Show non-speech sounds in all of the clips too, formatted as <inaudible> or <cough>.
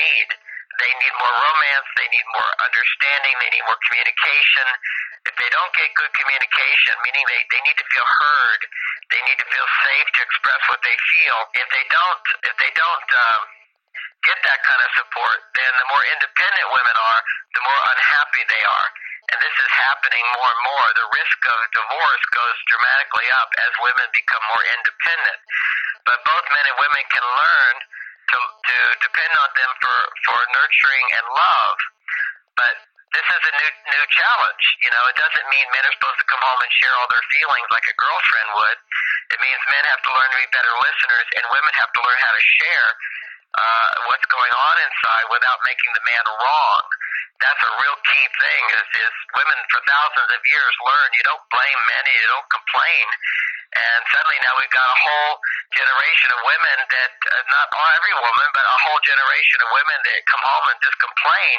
need. They need more romance, they need more understanding, they need more communication. If they don't get good communication, meaning they, they need to feel heard, they need to feel safe to express what they feel. If they don't, if they don't um, get that kind of support, then the more independent women are, the more unhappy they are. And this is happening more and more. The risk of divorce goes dramatically up as women become more independent. But both men and women can learn to, to depend on them for, for nurturing and love. But this is a new new challenge. You know, it doesn't mean men are supposed to come home and share all their feelings like a girlfriend would. It means men have to learn to be better listeners, and women have to learn how to share uh, what's going on inside without making the man wrong. That's a real key thing. Is is women for thousands of years learn you don't blame men, you don't complain, and suddenly now we've got a whole generation of women that uh, not all, every woman, but a whole generation of women that come home and just complain,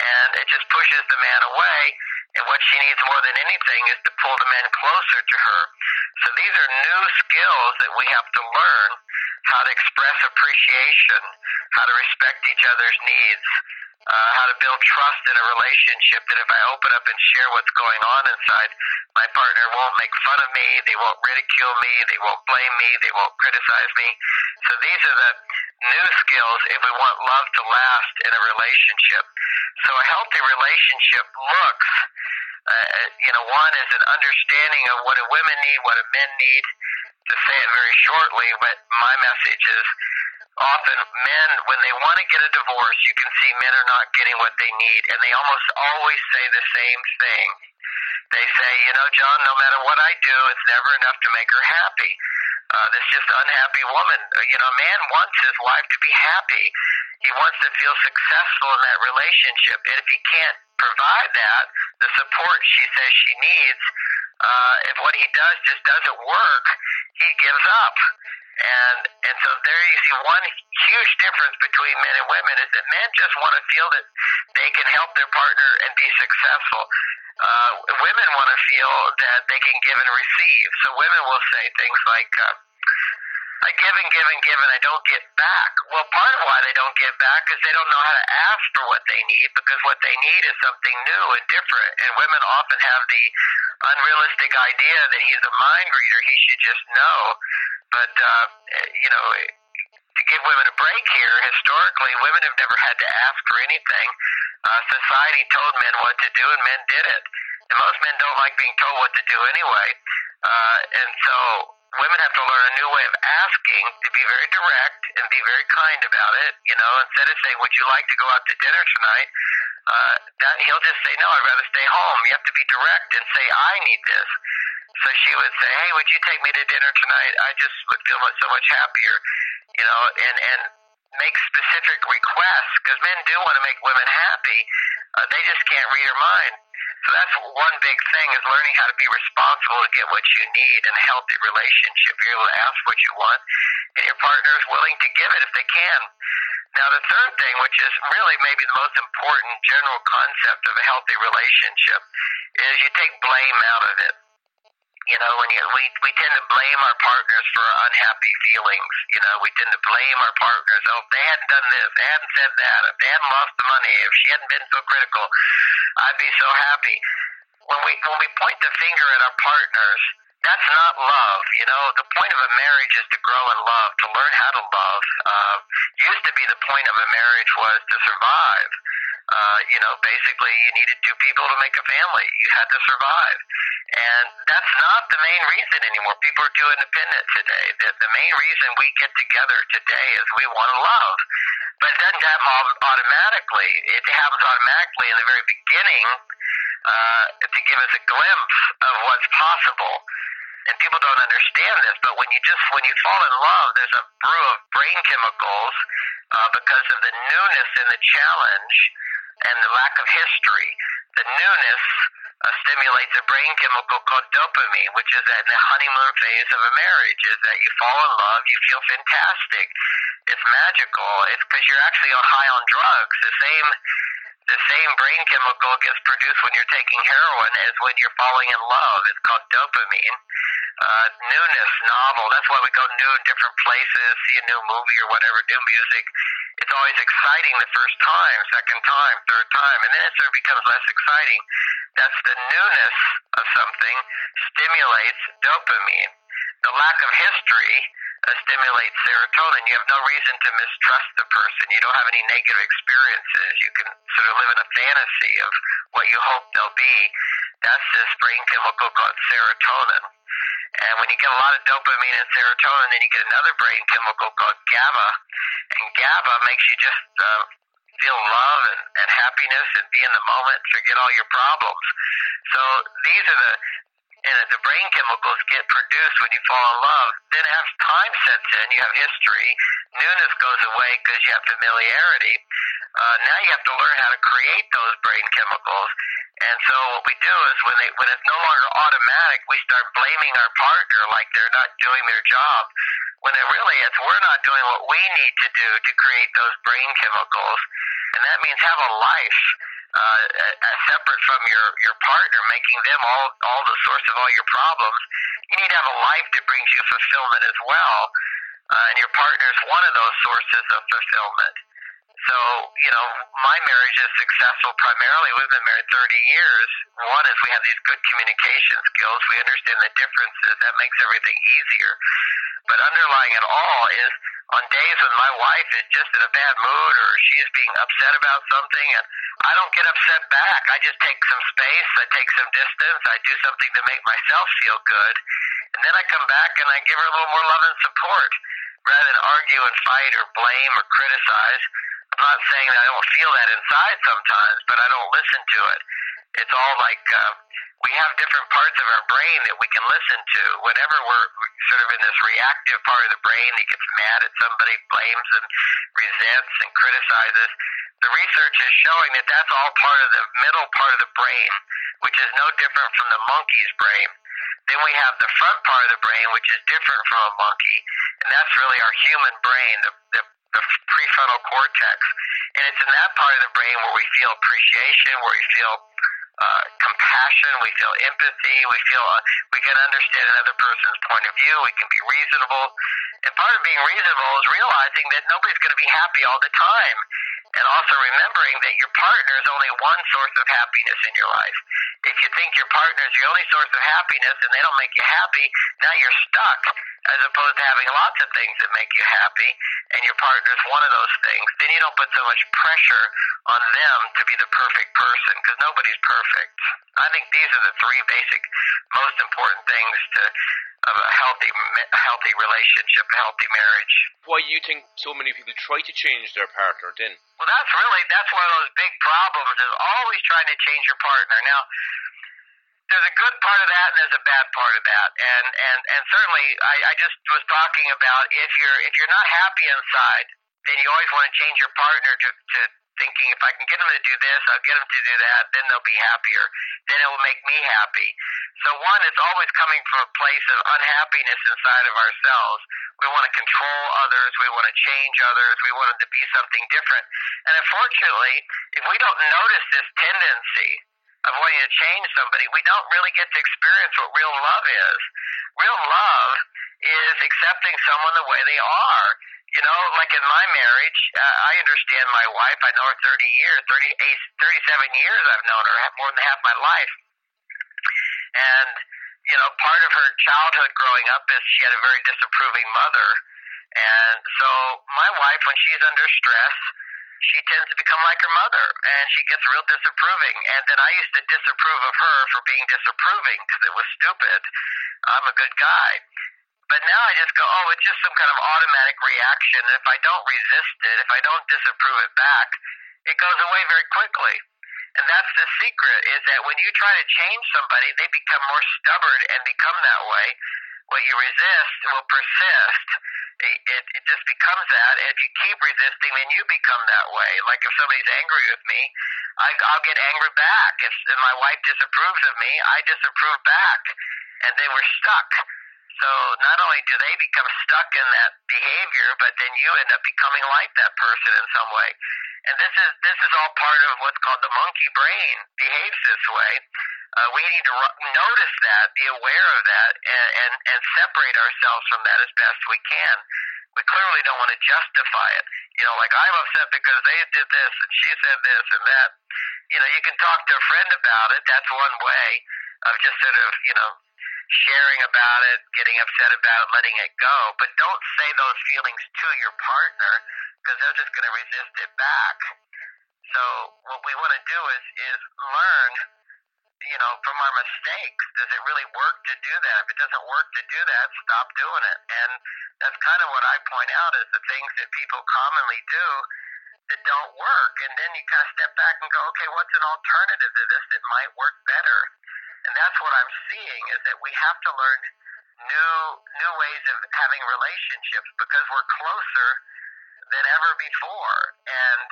and it just pushes the man away. And what she needs more than anything is to pull the men closer to her. So these are new skills that we have to learn how to express appreciation, how to respect each other's needs, uh, how to build trust in a relationship that if I open up and share what's going on inside, my partner won't make fun of me, they won't ridicule me, they won't blame me, they won't criticize me. So these are the new skills if we want love to last in a relationship. So a healthy relationship looks, uh, you know, one is an understanding of what a women need, what a men need. To say it very shortly, but my message is often men, when they want to get a divorce, you can see men are not getting what they need, and they almost always say the same thing. They say, you know, John, no matter what I do, it's never enough to make her happy. Uh, this just unhappy woman. Uh, you know, a man wants his wife to be happy. He wants to feel successful in that relationship, and if he can't provide that, the support she says she needs, uh, if what he does just doesn't work, he gives up. And and so there you see one huge difference between men and women is that men just want to feel that they can help their partner and be successful. Uh, women want to feel that they can give and receive. So women will say things like, uh, I give and give and give and I don't get back. Well, part of why they don't get back is they don't know how to ask for what they need because what they need is something new and different. And women often have the unrealistic idea that he's a mind reader, he should just know. But, uh, you know, to give women a break here, historically, women have never had to ask for anything. Uh, society told men what to do, and men did it. And most men don't like being told what to do anyway. Uh, and so women have to learn a new way of asking to be very direct and be very kind about it. You know, instead of saying, "Would you like to go out to dinner tonight?" Uh, that he'll just say, "No, I'd rather stay home." You have to be direct and say, "I need this." So she would say, "Hey, would you take me to dinner tonight? I just would feel so much happier." You know, and and make specific requests because men do want to make women happy. Uh, they just can't read her mind. So that's one big thing is learning how to be responsible to get what you need in a healthy relationship. You're able to ask what you want, and your partner is willing to give it if they can. Now, the third thing, which is really maybe the most important general concept of a healthy relationship, is you take blame out of it. You know, when you, we we tend to blame our partners for unhappy feelings. You know, we tend to blame our partners. Oh, if they hadn't done this, they hadn't said that, if they hadn't lost the money, if she hadn't been so critical, I'd be so happy. When we when we point the finger at our partners, that's not love. You know, the point of a marriage is to grow in love, to learn how to love. Uh, used to be the point of a marriage was to survive. Uh, you know, basically you needed two people to make a family. You had to survive. And that's not the main reason anymore. People are too independent today. The, the main reason we get together today is we want to love. But it doesn't happen automatically. It happens automatically in the very beginning uh, to give us a glimpse of what's possible and people don't understand this, but when you just when you fall in love, there's a brew of brain chemicals uh, because of the newness and the challenge and the lack of history. The newness uh, stimulates a brain chemical called dopamine, which is at the honeymoon phase of a marriage. Is that you fall in love, you feel fantastic, it's magical. It's because you're actually on high on drugs. The same the same brain chemical gets produced when you're taking heroin as when you're falling in love. It's called dopamine. uh, newness, novel. That's why we go new different places, see a new movie or whatever, new music. It's always exciting the first time, second time, third time, and then it sort of becomes less exciting. That's the newness of something stimulates dopamine. The lack of history uh, stimulates serotonin. You have no reason to mistrust the person. You don't have any negative experiences. You can sort of live in a fantasy of what you hope they'll be. That's this brain chemical called serotonin. And when you get a lot of dopamine and serotonin, then you get another brain chemical called GABA. And GABA makes you just uh, feel love and, and happiness and be in the moment, forget all your problems. So these are the and the brain chemicals get produced when you fall in love. Then as time sets in, you have history. Newness goes away because you have familiarity. Uh, now you have to learn how to create those brain chemicals. And so what we do is when they when it's no longer automatic, we start blaming our partner like they're not doing their job. When it really it's we're not doing what we need to do to create those brain chemicals, and that means have a life uh, as separate from your your partner, making them all all the source of all your problems. You need to have a life that brings you fulfillment as well, uh, and your partner is one of those sources of fulfillment. So, you know, my marriage is successful primarily. We've been married 30 years. One is we have these good communication skills. We understand the differences. That makes everything easier. But underlying it all is on days when my wife is just in a bad mood or she's being upset about something and I don't get upset back. I just take some space, I take some distance, I do something to make myself feel good. And then I come back and I give her a little more love and support rather than argue and fight or blame or criticize. I'm not saying that I don't feel that inside sometimes, but I don't listen to it. It's all like uh, we have different parts of our brain that we can listen to. Whenever we're sort of in this reactive part of the brain that gets mad at somebody, blames and resents and criticizes, the research is showing that that's all part of the middle part of the brain, which is no different from the monkey's brain. Then we have the front part of the brain, which is different from a monkey, and that's really our human brain, the, the the prefrontal cortex. And it's in that part of the brain where we feel appreciation, where we feel uh, compassion, we feel empathy, we feel uh, we can understand another person's point of view, we can be reasonable. And part of being reasonable is realizing that nobody's going to be happy all the time. And also remembering that your partner is only one source of happiness in your life. If you think your partner is your only source of happiness and they don't make you happy, now you're stuck as opposed to having lots of things that make you happy and your partner is one of those things, then you don't put so much pressure on them to be the perfect person because nobody's perfect. I think these are the three basic, most important things to of a healthy, a healthy relationship, a healthy marriage. Why you think so many people try to change their partner then? Well, that's really that's one of those big problems is always trying to change your partner. Now, there's a good part of that and there's a bad part of that. And and and certainly I, I just was talking about if you're if you're not happy inside, then you always want to change your partner to to thinking if I can get them to do this, I'll get them to do that, then they'll be happier. Then it will make me happy. So one, it's always coming from a place of unhappiness inside of ourselves. We want to control others. We want to change others. We want them to be something different. And unfortunately, if we don't notice this tendency of wanting to change somebody, we don't really get to experience what real love is. Real love is accepting someone the way they are. You know, like in my marriage, uh, I understand my wife. I know her 30 years, 38, 37 years I've known her, more than half my life. And, you know, part of her childhood growing up is she had a very disapproving mother. And so my wife, when she's under stress, she tends to become like her mother, and she gets real disapproving. And then I used to disapprove of her for being disapproving because it was stupid. I'm a good guy. But now I just go, oh, it's just some kind of automatic reaction. And if I don't resist it, if I don't disapprove it back, it goes away very quickly. And that's the secret is that when you try to change somebody, they become more stubborn and become that way. What you resist will persist. It, it, just becomes that. And if you keep resisting, then you become that way. Like if somebody's angry with me, I, I'll get angry back. If, if my wife disapproves of me, I disapprove back. And then we're stuck. So not only do they become stuck in that behavior, but then you end up becoming like that person in some way. And this is this is all part of what's called the monkey brain behaves this way. Uh, we need to ru- notice that, be aware of that, and, and, and separate ourselves from that as best we can. We clearly don't want to justify it. You know, like I'm upset because they did this and she said this and that. You know, you can talk to a friend about it. That's one way of just sort of, you know, sharing about it, getting upset about it, letting it go. But don't say those feelings to your partner because they're just going to resist it back. So what we want to do is is learn, you know, from our mistakes. Does it really work to do that? If it doesn't work to do that, stop doing it. And that's kind of what I point out is the things that people commonly do that don't work. And then you kind of step back and go, okay, what's an alternative to this that might work better? And that's what I'm seeing is that we have to learn new new ways of having relationships because we're closer than ever before. And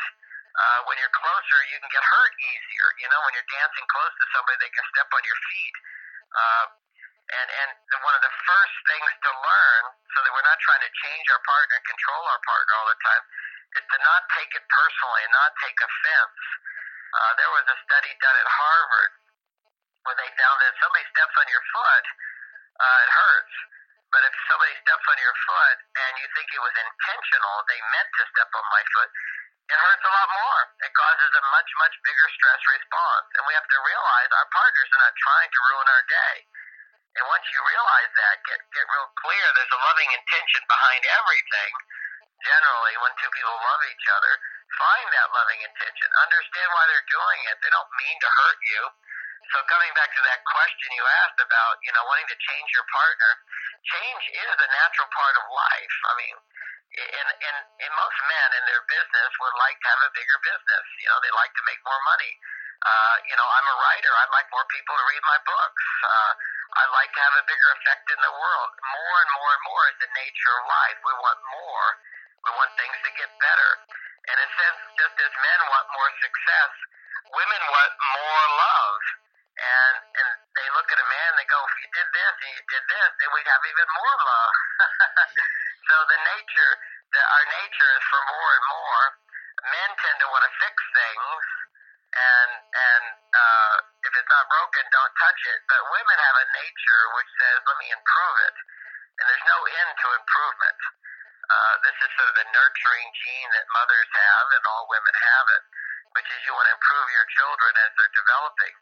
uh, when you're closer, you can get hurt easier. You know, when you're dancing close to somebody, they can step on your feet. Uh, and and the, one of the first things to learn, so that we're not trying to change our partner control our partner all the time, is to not take it personally and not take offense. Uh, there was a study done at Harvard where they found that if somebody steps on your foot, uh, it hurts. But if somebody steps on your foot and you think it was intentional, they meant to step on my foot, it hurts a lot more. It causes a much, much bigger stress response. And we have to realize our partners are not trying to ruin our day. And once you realize that, get get real clear. There's a loving intention behind everything. Generally, when two people love each other, find that loving intention. Understand why they're doing it. They don't mean to hurt you. So coming back to that question you asked about, you know, wanting to change your partner, change is a natural part of life. I mean, and and and most men in their business would like to have a bigger business. You know, they like to make more money. Uh, you know, I'm a writer. I'd like more people to read my books. Uh, I'd like to have a bigger effect in the world. More and more and more is the nature of life. We want more. We want things to get better. And in a sense, just as men want more success, women want more love. And and they look at a man and they go, if you did this and you did this, then we'd have even more love. <laughs> so the nature, the, our nature is for more and more. Men tend to want to fix things, and and uh, if it's not broken, don't touch it. But women have a nature which says, let me improve it, and there's no end to improvement. Uh, this is sort of the nurturing gene that mothers have, and all women have it, which is you want to improve your children as they're developing.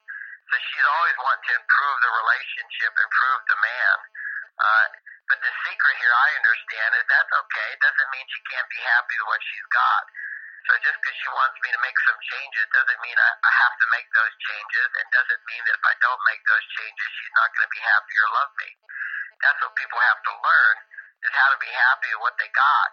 So she's always wanting to improve the relationship, improve the man. Uh, but the secret here, I understand, is that's okay. It doesn't mean she can't be happy with what she's got. So just because she wants me to make some changes doesn't mean I, I have to make those changes, and doesn't mean that if I don't make those changes, she's not going to be happy or love me. That's what people have to learn is how to be happy with what they got.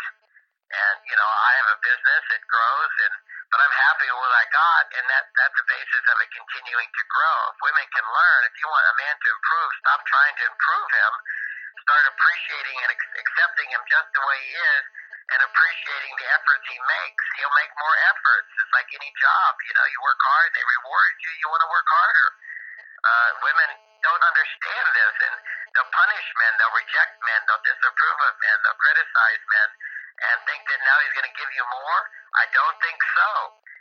And you know, I have a business; it grows, and but I'm happy with what I got, and that that's the basis of it continuing to grow. If women can learn, if you want a man to improve, stop trying to improve him. Start appreciating and accepting him just the way he is, and appreciating the efforts he makes. He'll make more efforts. It's like any job, you know. You work hard, they reward you. You want to work harder. Uh, women don't understand this, and they'll punish men, they'll reject men, they'll disapprove of men, they'll criticize men, and think that now he's going to give you more. I don't think so.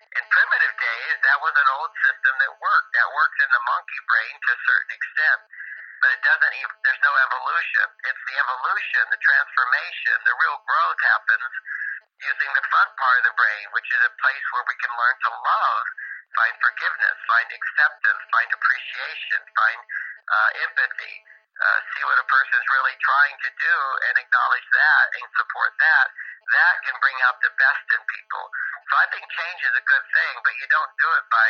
In primitive days, that was an old system that worked. That works in the monkey brain to a certain extent, but it doesn't. Even, there's no evolution. It's the evolution, the transformation, the real growth happens using the front part of the brain, which is a place where we can learn to love, find forgiveness, find acceptance, find appreciation, find uh, empathy, uh, see what a person is really trying to do and acknowledge that and support that. That can bring out the best in people. So I think change is a good thing, but you don't do it by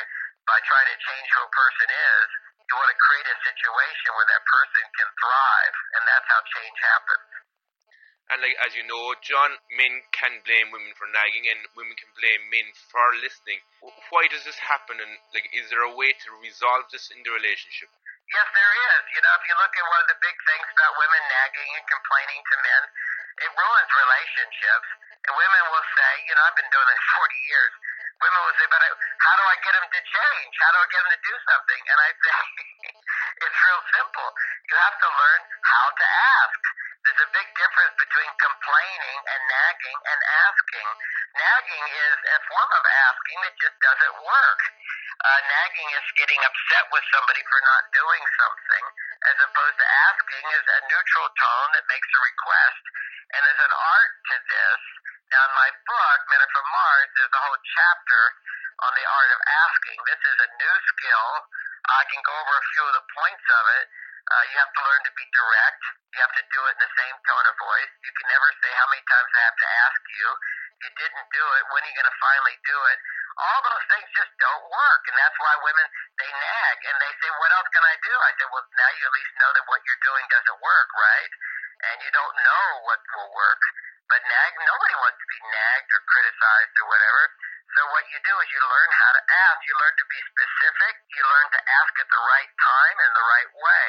by trying to change who a person is. You want to create a situation where that person can thrive, and that's how change happens. And like as you know, John, men can blame women for nagging, and women can blame men for listening. Why does this happen? And like, is there a way to resolve this in the relationship? Yes, there is. You know, if you look at one of the big things about women nagging and complaining to men, it ruins relationships. And women will say, you know, I've been doing this <laughs> 40 years. Women will say, but how do I get him to change? How do I get him to do something? And I say, <laughs> it's real simple. You have to learn how to ask. There's a big difference between complaining and nagging and asking. Nagging is a form of asking that just doesn't work. Uh, nagging is getting upset with somebody for not doing something, as opposed to asking is a neutral tone that makes a request. And there's an art to this. Now, in my book, Men From Mars, there's a whole chapter on the art of asking. This is a new skill. I can go over a few of the points of it. Uh, you have to learn to be direct. You have to do it in the same tone of voice. You can never say how many times I have to ask you. You didn't do it. When are you going to finally do it? All those things just don't work, and that's why women they nag and they say, "What else can I do?" I said, "Well, now you at least know that what you're doing doesn't work, right? And you don't know what will work." But nag, nobody wants to be nagged or criticized or whatever. So what you do is you learn how to ask. You learn to be specific. You learn to ask at the right time and the right way.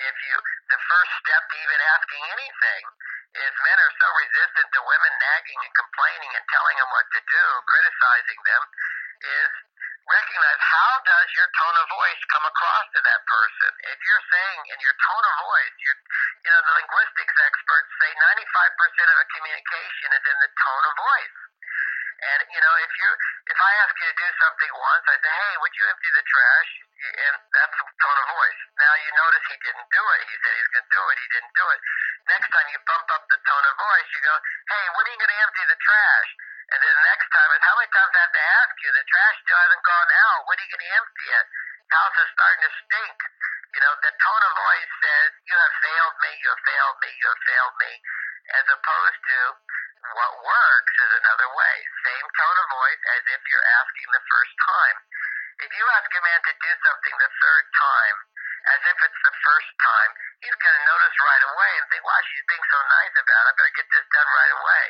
If you, the first step to even asking anything is men are so resistant to women nagging and complaining and telling them what to do, criticizing them, is recognize how does your tone of voice come across to that person. If you're saying in your tone of voice, you know, the linguistics experts say 95% of a communication is in the tone of voice. And you know, if you if I ask you to do something once, I say, "Hey, would you empty the trash?" And that's the tone of voice. Now you notice he didn't do it. He said he's going to do it. He didn't do it. Next time you bump up the tone of voice, you go, "Hey, when are you going to empty the trash?" And then the next time is, "How many times I have to ask you? The trash still hasn't gone out. When are you going to empty it? House is starting to stink." You know, the tone of voice says, "You have failed me. You have failed me. You have failed me," as opposed to what works is another way. Same tone of voice as if you're asking the first time. If you ask a man to do something the third time, as if it's the first time, he's going to notice right away and think, wow, she's being so nice about it. I better get this done right away.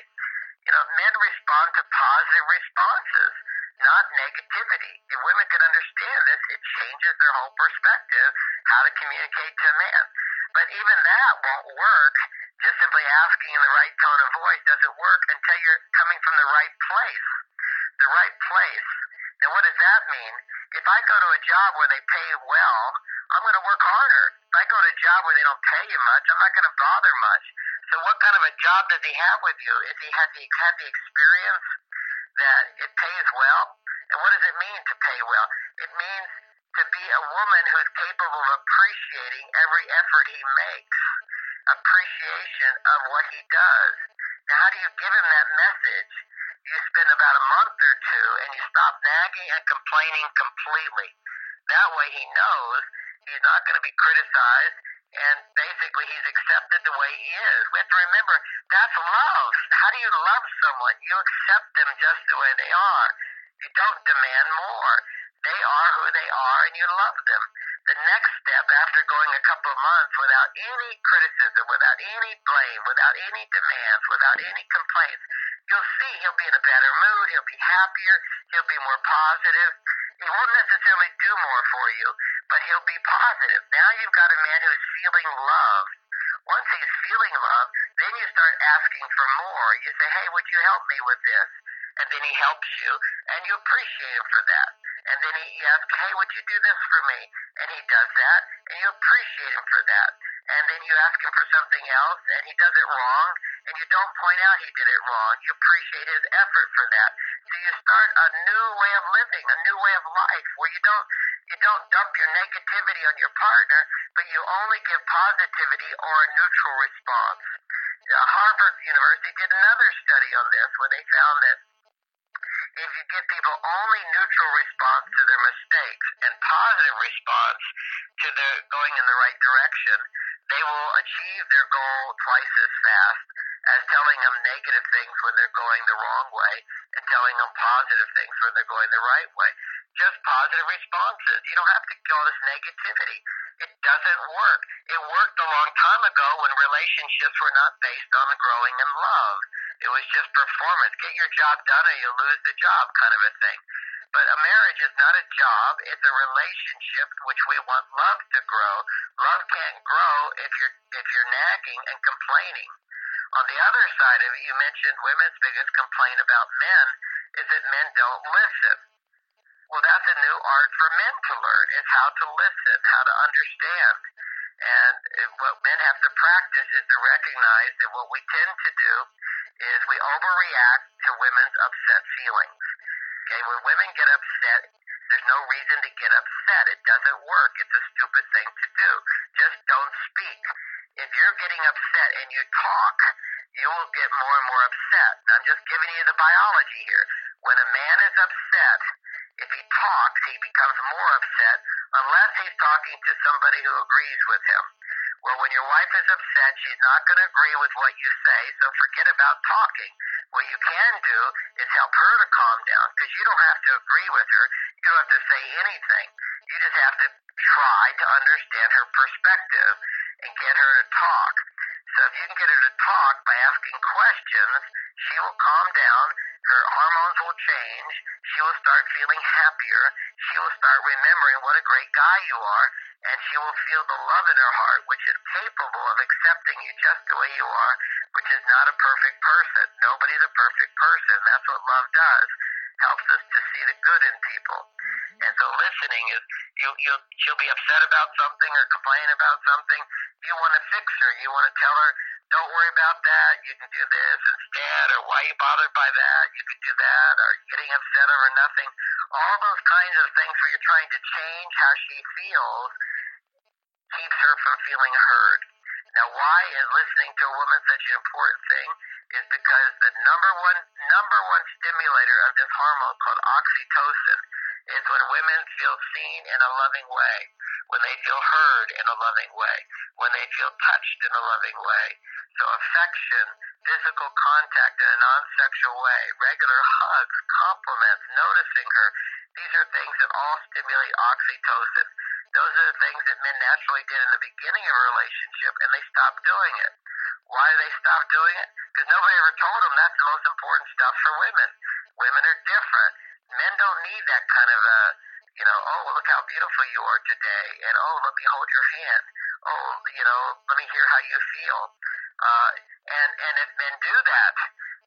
You know, men respond to positive responses, not negativity. If women can understand this, it changes their whole perspective, how to communicate to a man. But even that won't work just simply asking in the right tone of voice doesn't work until you're coming from the right place. The right place. Now, what does that mean? If I go to a job where they pay well, I'm going to work harder. If I go to a job where they don't pay you much, I'm not going to bother much. So, what kind of a job does he have with you? Is he has he had the experience that it pays well? And what does it mean to pay well? It means to be a woman who's capable of appreciating every effort he makes appreciation of what he does. Now, how do you give him that message? You spend about a month or two and you stop nagging and complaining completely. That way he knows he's not going to be criticized and basically he's accepted the way he is. We have to remember that's love. How do you love someone? You accept them just the way they are. You don't demand more. They are who they are and you love them. The next step after going a couple of months without any criticism, without any blame, without any demands, without any complaints, you'll see he'll be in a better mood, he'll be happier, he'll be more positive. He won't necessarily do more for you, but he'll be positive. Now you've got a man who's feeling love. Once he's feeling love, then you start asking for more. You say, hey, would you help me with this? And then he helps you, and you appreciate him for that. And then he asks, hey, would you do this for me? And he does that, and you appreciate him for that. And then you ask him for something else, and he does it wrong, and you don't point out he did it wrong. You appreciate his effort for that. So you start a new way of living, a new way of life, where you don't you don't dump your negativity on your partner, but you only give positivity or a neutral response. Harvard University did another study on this, where they found that if you give people only neutral response to their mistakes and positive response to their going in the right direction, they will achieve their goal twice as fast as telling them negative things when they're going the wrong way and telling them positive things when they're going the right way. Just positive responses. You don't have to get all this negativity. It doesn't work. It worked a long time ago when relationships were not based on growing in love. It was just performance. Get your job done or you lose the job kind of a thing. But a marriage is not a job, it's a relationship which we want love to grow. Love can't grow if you're if you're nagging and complaining. On the other side of it, you mentioned women's biggest complaint about men is that men don't listen. Well, that's a new art for men to learn, is how to listen, how to understand. And what men have to practice is to recognize that what we tend to do is we overreact to women's upset feelings. Okay, when women get upset, There's no reason to get upset. It doesn't work. It's a stupid thing to do. Just don't speak. If you're getting upset and you talk, you will get more and more upset. I'm just giving you the biology here. When a man is upset, if he talks, he becomes more upset unless he's talking to somebody who agrees with him. Well, when your wife is upset, she's not going to agree with what you say, so forget about talking. What you can do is help her to calm down because you don't have to agree with her. You don't have to say anything. You just have to try to understand her perspective and get her to talk. So if you can get her to talk by asking questions, she will calm down, her hormones will change, she will start feeling happier, she will start remembering what a great guy you are, and she will feel the love in her heart, which is capable of accepting you just the way you are, which is not a perfect person. Nobody's a perfect person. That's what love does. Helps us to see the good in people. And so listening is you you she'll be upset about something or complain about something. You want to fix her. You want to tell her, don't worry about that. You can do this instead, or why are you bothered by that? You can do that, or getting upset over nothing. All those kinds of things where you're trying to change how she feels keeps her from feeling heard. Now, why is listening to a woman such an important thing? Is because the number one number one stimulator of this hormone called oxytocin is when women feel seen in a loving way, when they feel heard in a loving way, when they feel touched in a loving way. So affection, physical contact in a non-sexual way, regular hugs, compliments, noticing her, these are things that all stimulate oxytocin. Those are the things that men naturally did in the beginning of a relationship, and they stopped doing it. Why do they stop doing it? Because nobody ever told them that's the most important stuff for women. Women are different. Men don't need that kind of a, you know, oh, look how beautiful you are today, and oh, let me hold your hand. Oh, you know, let me hear how you feel. Uh, and and if men do that,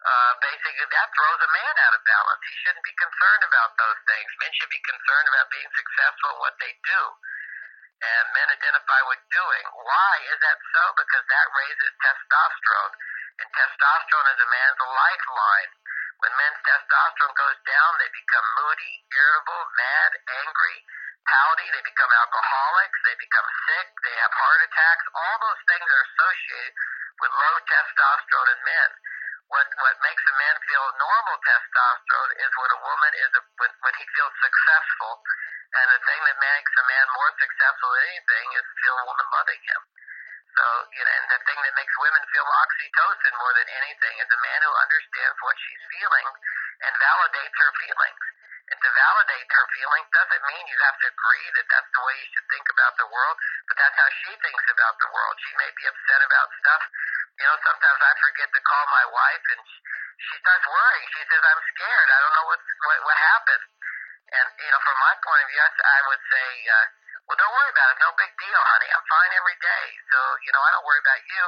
uh, basically that throws a man out of balance. He shouldn't be concerned about those things. Men should be concerned about being successful in what they do and men identify with doing. Why is that so? Because that raises testosterone, and testosterone is a man's lifeline. When men's testosterone goes down, they become moody, irritable, mad, angry, pouty, they become alcoholics, they become sick, they have heart attacks. All those things are associated with low testosterone in men. What what makes a man feel normal testosterone is when a woman is a, when when he feels successful and the thing that makes a man more successful than anything is to feel a woman loving him. So, you know, and the thing that makes women feel oxytocin more than anything is a man who understands what she's feeling and validates her feelings. And to validate her feelings doesn't mean you have to agree that that's the way you should think about the world, but that's how she thinks about the world. She may be upset about stuff. You know, sometimes I forget to call my wife and she starts worrying. She says, I'm scared. I don't know what's, what, what happened. And, you know, from my point of view, I would say, uh, well, don't worry about it. No big deal, honey. I'm fine every day. So, you know, I don't worry about you.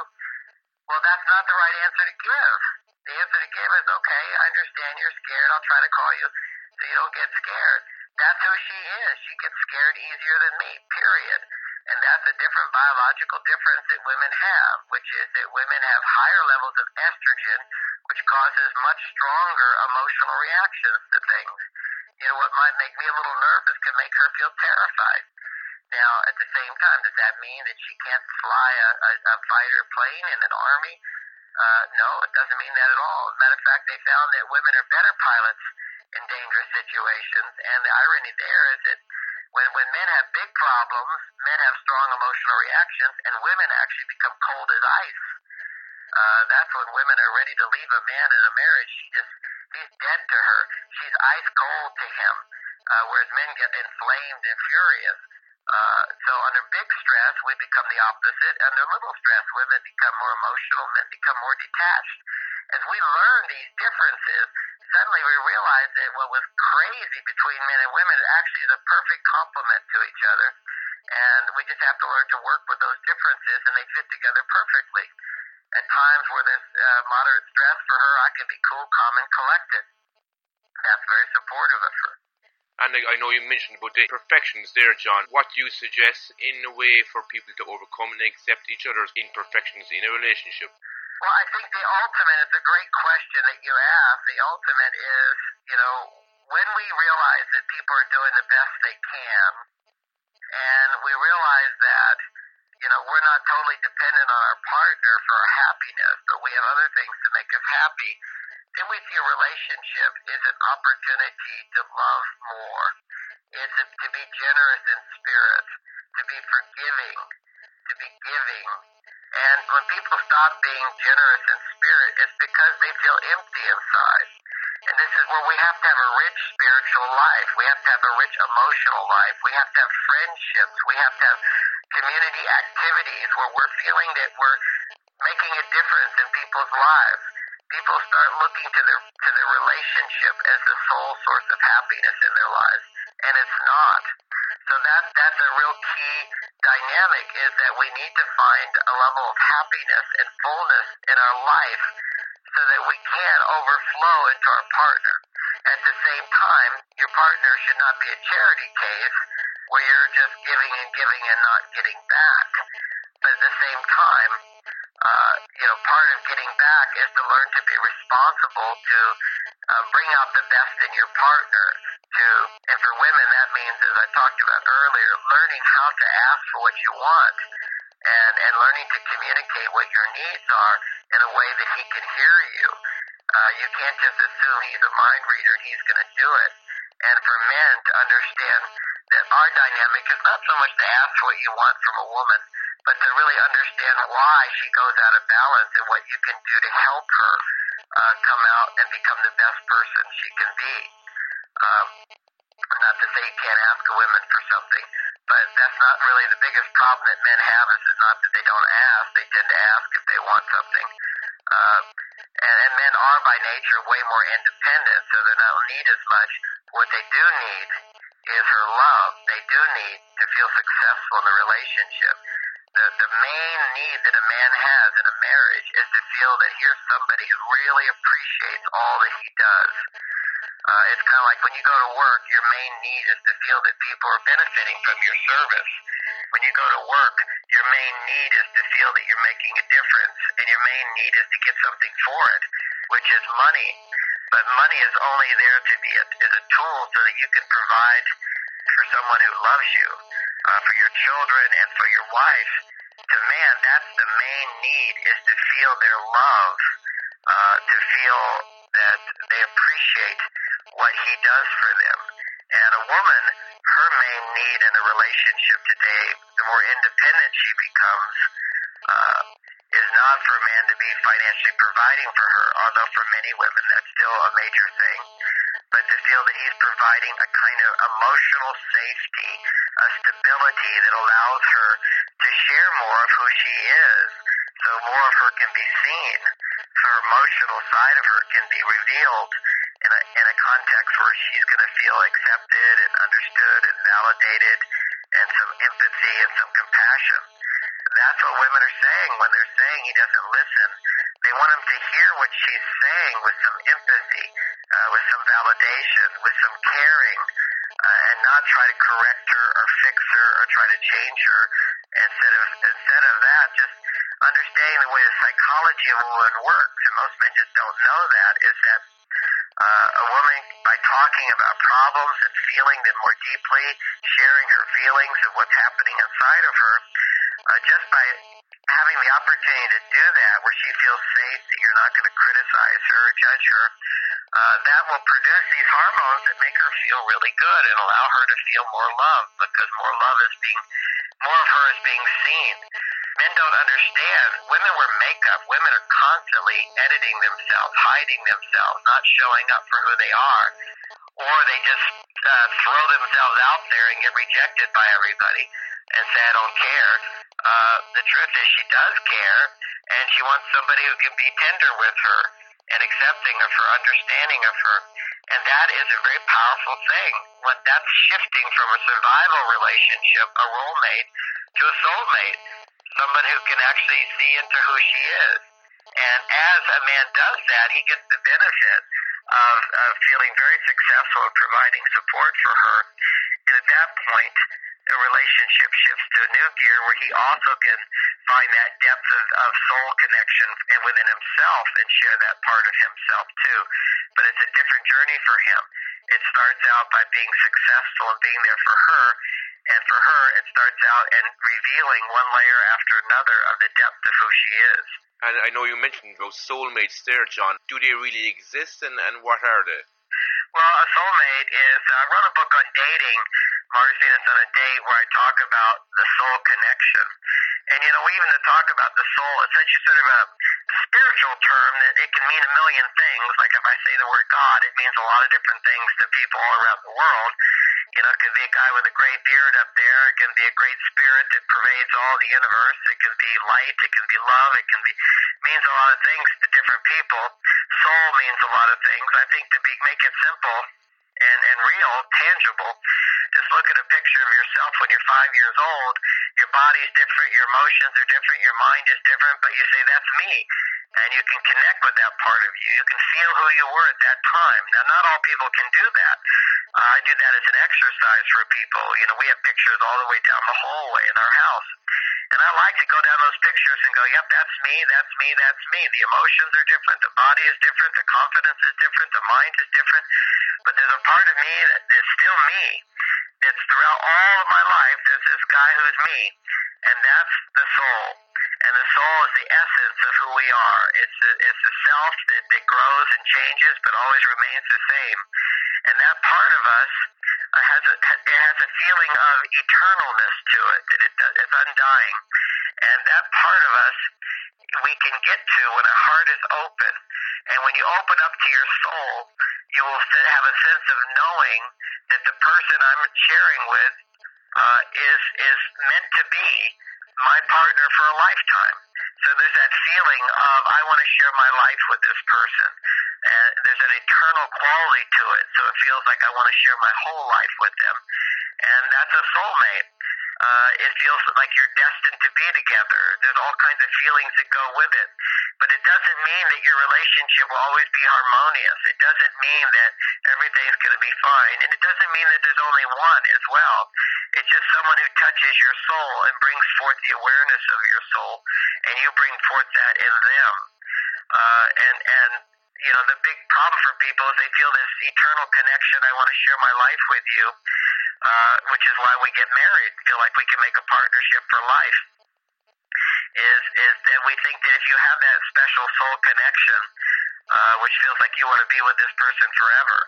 Well, that's not the right answer to give. The answer to give is, okay, I understand you're scared. I'll try to call you so you don't get scared. That's who she is. She gets scared easier than me, period. And that's a different biological difference that women have, which is that women have higher levels of estrogen, which causes much stronger emotional reactions to things you know, what might make me a little nervous can make her feel terrified. Now, at the same time, does that mean that she can't fly a, a, a fighter plane in an army? Uh, no, it doesn't mean that at all. As a matter of fact, they found that women are better pilots in dangerous situations. And the irony there is that when, when men have big problems, men have strong emotional reactions, and women actually become cold as ice. Uh, that's when women are ready to leave a man in a marriage. She just He's dead to her. She's ice cold to him, uh, whereas men get inflamed and furious. Uh, so under big stress, we become the opposite. Under little stress, women become more emotional, men become more detached. As we learn these differences, suddenly we realize that what was crazy between men and women actually is a perfect complement to each other. And we just have to learn to work with those differences, and they fit together perfectly at times where there's uh, moderate stress for her, I can be cool, calm, and collected. That's very supportive of her. And I know you mentioned about the imperfections there, John. What do you suggest in a way for people to overcome and accept each other's imperfections in a relationship? Well, I think the ultimate, is a great question that you ask. The ultimate is, you know, when we realize that people are doing the best they can, and we realize that you know we're not totally dependent on our partner for our happiness, but we have other things to make us happy, then we see a relationship is an opportunity to love more. It's a, to be generous in spirit, to be forgiving, to be giving. And when people stop being generous in spirit, it's because they feel empty inside. And this is where we have to have a rich spiritual life. We have to have a rich emotional life. We have to have friendships. We have to have community activities where we're feeling that we're making a difference in people's lives. People start looking to their to their relationship as the sole source of happiness in their lives, and it's not. So that that's a real key dynamic is that we need to find a level of happiness and fullness in our life so that we can overflow into our partner. At the same time, your partner should not be a charity case where you're just giving and giving and not getting back. But at the same time, uh, you know, part of getting back is to learn to be responsible to uh, bring out the best in your partner. To and for women, that means, as I talked about earlier, learning how to ask for what you want and and learning to communicate what your needs are in a way that he can hear you. Uh, you can't just assume he's a mind reader and he's going to do it. And for men to understand that our dynamic is not so much to ask what you want from a woman, but to really understand why she goes out of balance and what you can do to help her uh, come out and become the best person she can be. Um, not to say you can't ask a woman for something, but that's not really the biggest problem that men have. Is it's not that they don't ask; they tend to ask if they want something. Uh, and, and men are by nature way more independent, so they don't need as much. What they do need is her love. They do need to feel successful in the relationship. The, the main need that a man has in a marriage is to feel that here's somebody who really appreciates all that he does. Uh, it's kind of like when you go to work, your main need is to feel that people are benefiting from your service. When you go to work, your main need is to feel that you're making a difference, and your main need is to get something for it, which is money. But money is only there to be a, is a tool so that you can provide for someone who loves you, uh, for your children, and for your wife. To man, that's the main need is to feel their love, uh, to feel that they appreciate what he does for them. And a woman, her main need in a relationship today, the more independent she becomes, uh, not for a man to be financially providing for her, although for many women that's still a major thing, but to feel that he's providing a kind of emotional safety, a stability that allows her to share more of who she is, so more of her can be seen. Her emotional side of her can be revealed in a, in a context where she's going to feel accepted and understood and validated and some empathy and some compassion. That's what women are saying when they're saying he doesn't listen. They want him to hear what she's saying with some empathy, uh, with some validation, with some caring, uh, and not try to correct her or fix her or try to change her. Instead of instead of that, just understanding the way the psychology of a woman works, and most men just don't know that, is that uh, a woman, by talking about problems and feeling them more deeply, sharing her feelings of what's happening inside of her, uh, just by having the opportunity to do that, where she feels safe that you're not going to criticize her or judge her, uh, that will produce these hormones that make her feel really good and allow her to feel more love because more love is being, more of her is being seen. Men don't understand. Women wear makeup. Women are constantly editing themselves, hiding themselves, not showing up for who they are. Or they just uh, throw themselves out there and get rejected by everybody and say, I don't care. Uh, the truth is she does care, and she wants somebody who can be tender with her and accepting of her, understanding of her. And that is a very powerful thing. When that's shifting from a survival relationship, a role mate, to a soulmate someone who can actually see into who she is. And as a man does that, he gets the benefit of, of feeling very successful in providing support for her. And at that point, the relationship shifts to a new gear where he also can find that depth of, of soul connection and within himself and share that part of himself too. But it's a different journey for him. it starts out by being successful and being there for her. And for her, it starts out and revealing one layer after another of the depth of who she is. And I know you mentioned those soulmates there, John. Do they really exist, and, and what are they? Well, a soulmate is. Uh, I wrote a book on dating, Mars Venus on a Date, where I talk about the soul connection. And you know, even to talk about the soul, it's such a sort of a spiritual term that it can mean a million things. Like if I say the word God, it means a lot of different things to people all around the world. You know, it could be a guy with a gray beard up there. It can be a great spirit that pervades all the universe. It can be light. It can be love. It can be means a lot of things to different people. Soul means a lot of things. I think to be make it simple and and real, tangible. Just look at a picture of yourself when you're five years old. Your body's different. Your emotions are different. Your mind is different. But you say that's me and you can connect with that part of you. You can feel who you were at that time. Now, not all people can do that. Uh, I do that as an exercise for people. You know, we have pictures all the way down the hallway in our house. And I like to go down those pictures and go, yep, that's me, that's me, that's me. The emotions are different, the body is different, the confidence is different, the mind is different. But there's a part of me that is still me. That's throughout all of my life, there's this guy who's me. And that's the soul. And the soul is the essence of who we are. It's a, it's the self that, that grows and changes, but always remains the same. And that part of us uh, has a it has a feeling of eternalness to it that it does, it's undying. And that part of us we can get to when our heart is open. And when you open up to your soul, you will have a sense of knowing that the person I'm sharing with uh, is is meant to be my partner for a lifetime. So there's that feeling of I want to share my life with this person. And there's an eternal quality to it. So it feels like I want to share my whole life with them. And that's a soulmate. Uh, it feels like you're destined to be together. There's all kinds of feelings that go with it. But it doesn't mean that your relationship will always be harmonious. It doesn't mean that everything's going to be fine. And it doesn't mean that there's only one as well. It's just someone who touches your soul and brings forth the awareness of your soul, and you bring forth that in them. Uh, and, and, you know, the big problem for people is they feel this eternal connection. I want to share my life with you uh, which is why we get married, feel like we can make a partnership for life. Is is that we think that if you have that special soul connection, uh, which feels like you want to be with this person forever,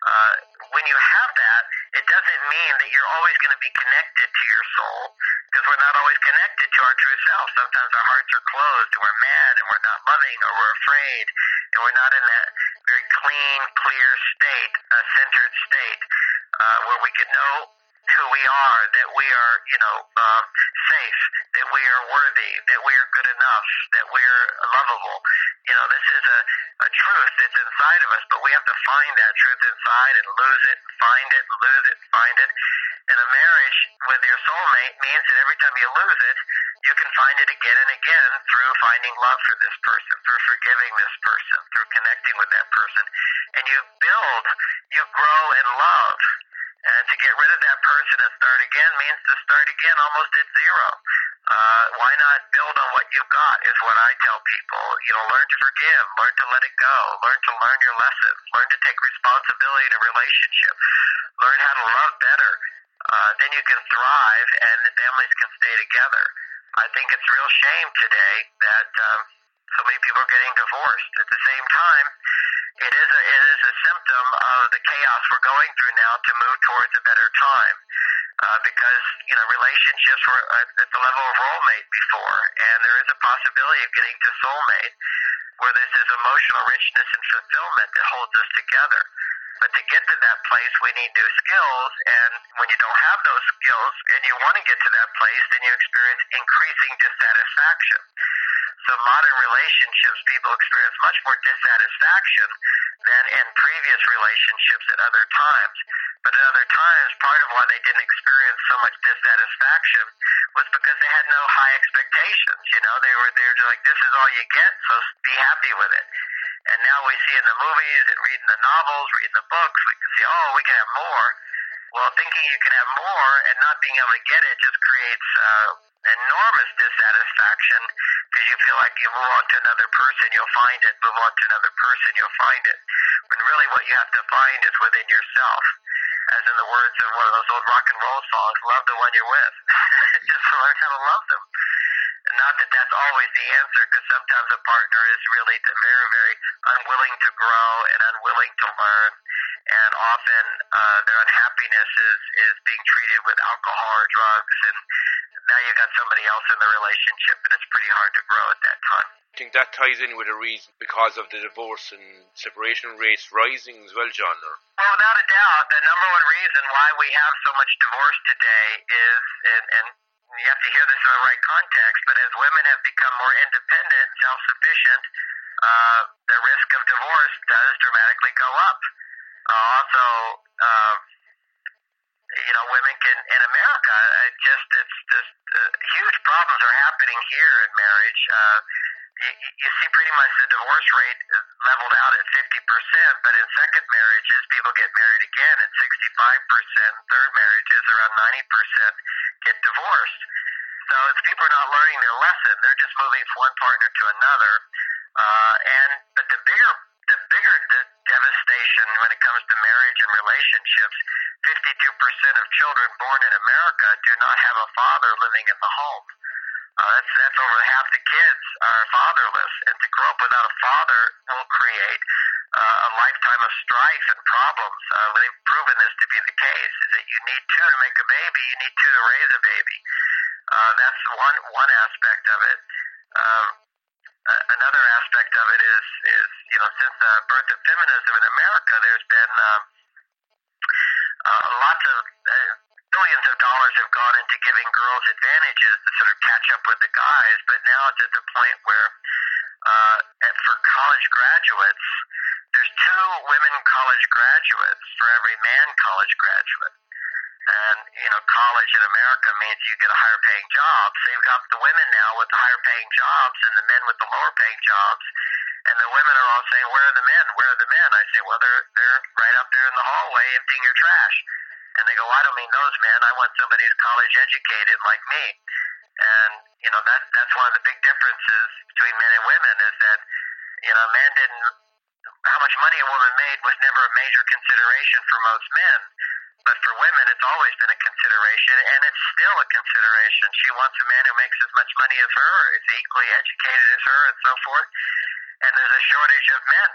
uh, when you have that, it doesn't mean that you're always going to be connected to your soul, because we're not always connected to our true self. Sometimes our hearts are closed, and we're mad, and we're not loving, or we're afraid, and we're not in that very clean, clear state, a centered state uh, where we can know who we are, that we are, you know, um, safe, that we are worthy, that we are good enough, that we're lovable. You know, this is a, a truth that's inside of us, but we have to find that truth inside and lose it, find it, lose it, find it. And a marriage with your soulmate means that every time you lose it, you can find it again and again through finding love for this person, through forgiving this person, through connecting with that person. And you build, you grow in love. And to get rid of that person and start again means to start again almost at zero. Uh, why not build on what you've got is what I tell people. You know, learn to forgive, learn to let it go, learn to learn your lessons, learn to take responsibility in a relationship, learn how to love better. Uh, then you can thrive and the families can stay together. I think it's a real shame today that um, so many people are getting divorced. At the same time, it is a, it is a symptom of the chaos we're going through now to move towards a better time. Uh, because you know relationships were at the level of role mate before, and there is a possibility of getting to soulmate, where there's this emotional richness and fulfillment that holds us together. But to get to that place, we need new skills, and when you don't have those skills and you want to get to that place, then you experience increasing dissatisfaction. So modern relationships, people experience much more dissatisfaction than in previous relationships at other times. But at other times, part of why they didn't experience so much dissatisfaction was because they had no high expectations. You know, they were there to like, this is all you get, so be happy with it. And now we see in the movies and reading the novels, reading the books, we can see, oh, we can have more. Well, thinking you can have more and not being able to get it just creates uh, enormous dissatisfaction because you feel like you move on to another person, you'll find it. Move on to another person, you'll find it. when really what you have to find is within yourself. As in the words of one of those old rock and roll songs, love the one you're with. <laughs> Just learn how to love them. Not that that's always the answer, because sometimes a partner is really very, very unwilling to grow and unwilling to learn. And often uh, their unhappiness is, is being treated with alcohol or drugs. And now you've got somebody else in the relationship, and it's pretty hard to grow at that time. I think that ties in with a reason because of the divorce and separation rates rising as well, John. Or? Well, without a doubt, the number one reason why we have so much divorce today is, and, and you have to hear this in the right context, but as women have become more independent, self-sufficient, uh, the risk of divorce does dramatically go up. Uh, also, uh, you know, women can in America. It just it's just uh, huge problems are happening here in marriage. Uh, you, you see pretty much the divorce rate leveled out at 50%, but in second marriages, people get married again at 65%. Third marriages, around 90%, get divorced. So it's people are not learning their lesson; they're just moving from one partner to another. Uh, and but the bigger the bigger the devastation when it comes to marriage and relationships, 52% of children born in America do not have a father living in the home. Uh, that's that's over half the kids are fatherless, and to grow up without a father will create uh, a lifetime of strife and problems. Uh, they've proven this to be the case. Is that you need two to make a baby, you need two to raise a baby. Uh, that's one one aspect of it. Uh, another aspect of it is is you know since the birth of feminism in America, there's been uh, uh, lots of uh, billions of dollars have gone into giving girls advantages to sort of catch up with the guys, but now it's at the point where uh, for college graduates, there's two women college graduates for every man college graduate. And, you know, college in America means you get a higher paying job. So you've got the women now with the higher paying jobs and the men with the lower paying jobs. And the women are all saying, where are the men? Where are the men? I say, well, they're, they're right up there in the hallway emptying your trash. And they go, I don't mean those men. I want somebody who's college educated like me. And, you know, that, that's one of the big differences between men and women is that, you know, men didn't, how much money a woman made was never a major consideration for most men. But for women, it's always been a consideration, and it's still a consideration. She wants a man who makes as much money as her, is equally educated as her, and so forth. And there's a shortage of men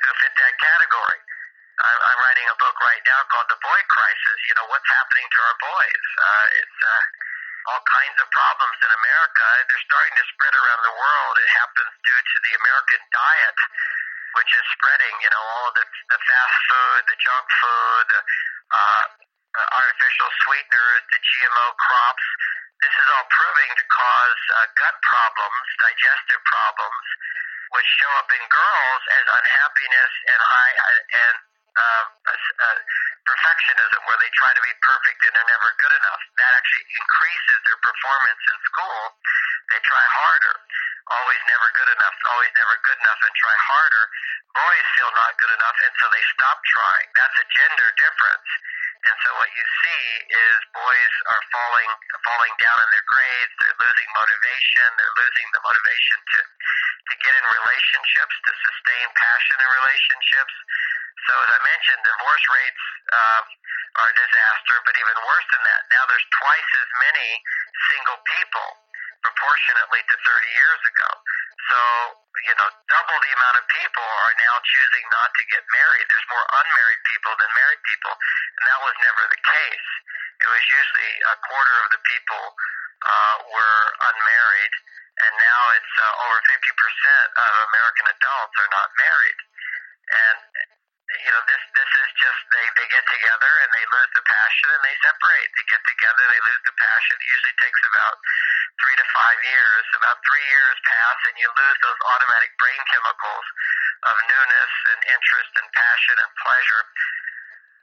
who fit that category. I'm, I'm writing a book right now called The Boy Crisis. You know, what's happening to our boys? Uh, it's uh, all kinds of problems in America. They're starting to spread around the world. It happens due to the American diet, which is spreading. You know, all the, the fast food, the junk food, the uh, artificial sweeteners, the GMO crops. This is all proving to cause uh, gut problems, digestive problems, which show up in girls as unhappiness and high and uh, uh, perfectionism, where they try to be perfect and they're never good enough. That actually increases their performance in school. They try harder. Always never good enough, always never good enough, and try harder. Boys feel not good enough, and so they stop trying. That's a gender difference. And so what you see is boys are falling falling down in their grades. They're losing motivation. They're losing the motivation to to get in relationships, to sustain passion in relationships. So as I mentioned, divorce rates uh, are a disaster. But even worse than that, now there's twice as many single people proportionately to 30 years ago. So, you know, double the amount of people are now choosing not to get married. There's more unmarried people than married people, and that was never the case. It was usually a quarter of the people uh, were unmarried, and now it's uh, over 50% of American adults are not married. And you know, this this is just they they get together and they lose the passion and they separate. They get together, they lose the passion. It usually takes about three to five years. About three years pass and you lose those automatic brain chemicals of newness and interest and passion and pleasure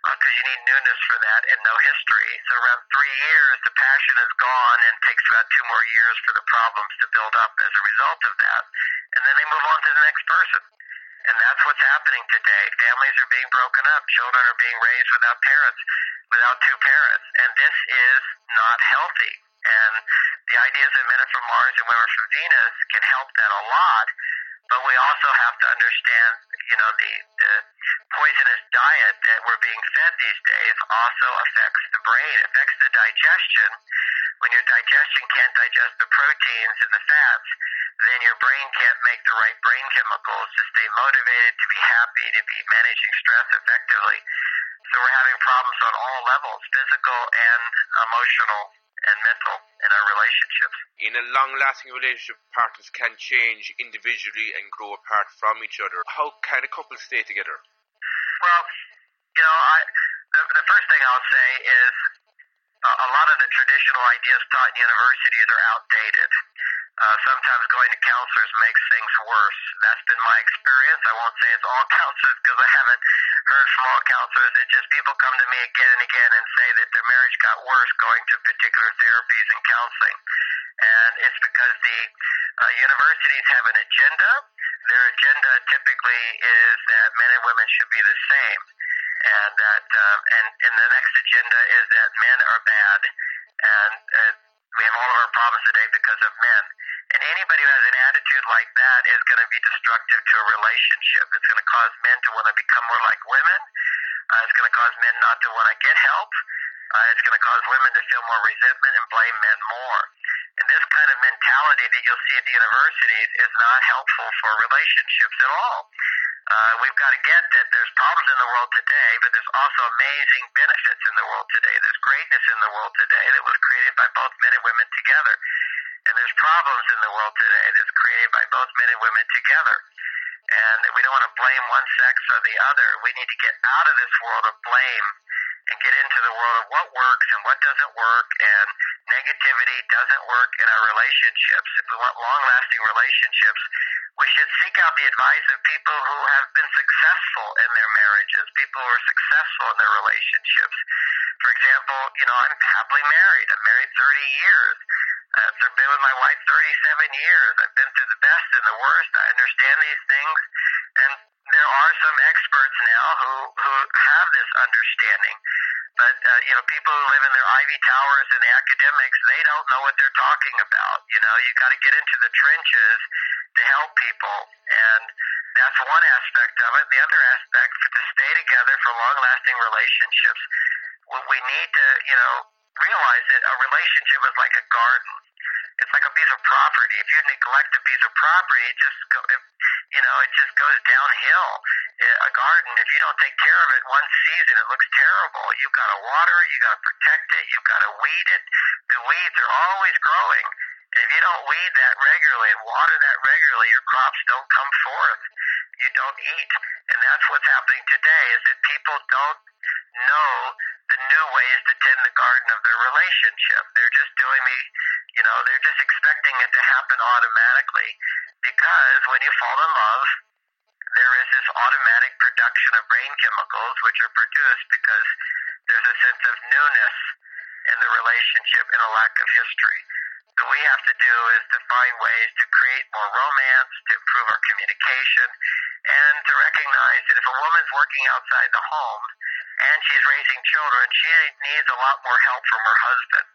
because uh, you need newness for that and no history. So around three years, the passion is gone and takes about two more years for the problems to build up as a result of that. And then they move on to the next person. And that's what's happening today. Families are being broken up. Children are being raised without parents, without two parents. And this is not healthy. And the ideas of men are from Mars and women from Venus can help that a lot. But we also have to understand, you know, the, the poisonous diet that we're being fed these days also affects the brain, affects the digestion. When your digestion can't digest the proteins and the fats, then your brain can't make the right brain chemicals to stay motivated, to be happy, to be managing stress effectively. So we're having problems on all levels, physical and emotional and mental in our relationships. In a long lasting relationship, partners can change individually and grow apart from each other. How can a couple stay together? Well, you know, I, the, the first thing I'll say is uh, a lot of the traditional ideas taught in universities are outdated. Uh, sometimes going to counselors makes things worse. That's been my experience. I won't say it's all <laughs> counselors because I haven't heard from all counselors. It's just people come to me again and again and say that their marriage got worse going to particular therapies and counseling. And it's because the uh, universities have an agenda. Their agenda typically is that men and women should be the same. And that, um, and, and the next agenda is that men are bad and uh, we have all of our problems today because of men. And anybody who has an attitude like that is going to be destructive to a relationship. It's going to cause men to want to become more like women. Uh, it's going to cause men not to want to get help. Uh, it's going to cause women to feel more resentment and blame men more. And this kind of mentality that you'll see at the universities is not helpful for relationships at all. Uh, we've got to get that there's problems in the world today, but there's also amazing benefits in the world today. There's greatness in the world today that was created by both men and women together. And there's problems in the world today that's created by both men and women together. And we don't want to blame one sex or the other. We need to get out of this world of blame and get into the world of what works and what doesn't work and negativity doesn't work in our relationships. If we want long lasting relationships, we should seek out the advice of people who have been successful in their marriages, people who are successful in their relationships. For example, you know, I'm happily married. I'm married 30 years. Uh, I've been with my wife 37 years. I've been through the best and the worst. I understand these things. And there are some experts now who, who have this understanding. But, uh, you know, people who live in their ivy towers and academics, they don't know what they're talking about. You know, you got to get into the trenches to help people. And that's one aspect of it. The other aspect, to stay together for long lasting relationships, we need to, you know, realize that a relationship is like a garden. It's like a piece of property. If you neglect a piece of property, it just go, it, you know, it just goes downhill. A garden, if you don't take care of it one season, it looks terrible. You've got to water it, you've got to protect it, you've got to weed it. The weeds are always growing. And if you don't weed that regularly and water that regularly, your crops don't come forth. You don't eat. And that's what's happening today is that people don't know the new ways to tend the garden of their relationship. They're just doing the, you know, they're just expecting it to happen automatically because when you fall in love, there is this automatic production of brain chemicals which are produced because there's a sense of newness in the relationship and a lack of history. What we have to do is to find ways to create more romance, to improve our communication, and to recognize that if a woman's working outside the home and she's raising children, she needs a lot more help from her husband.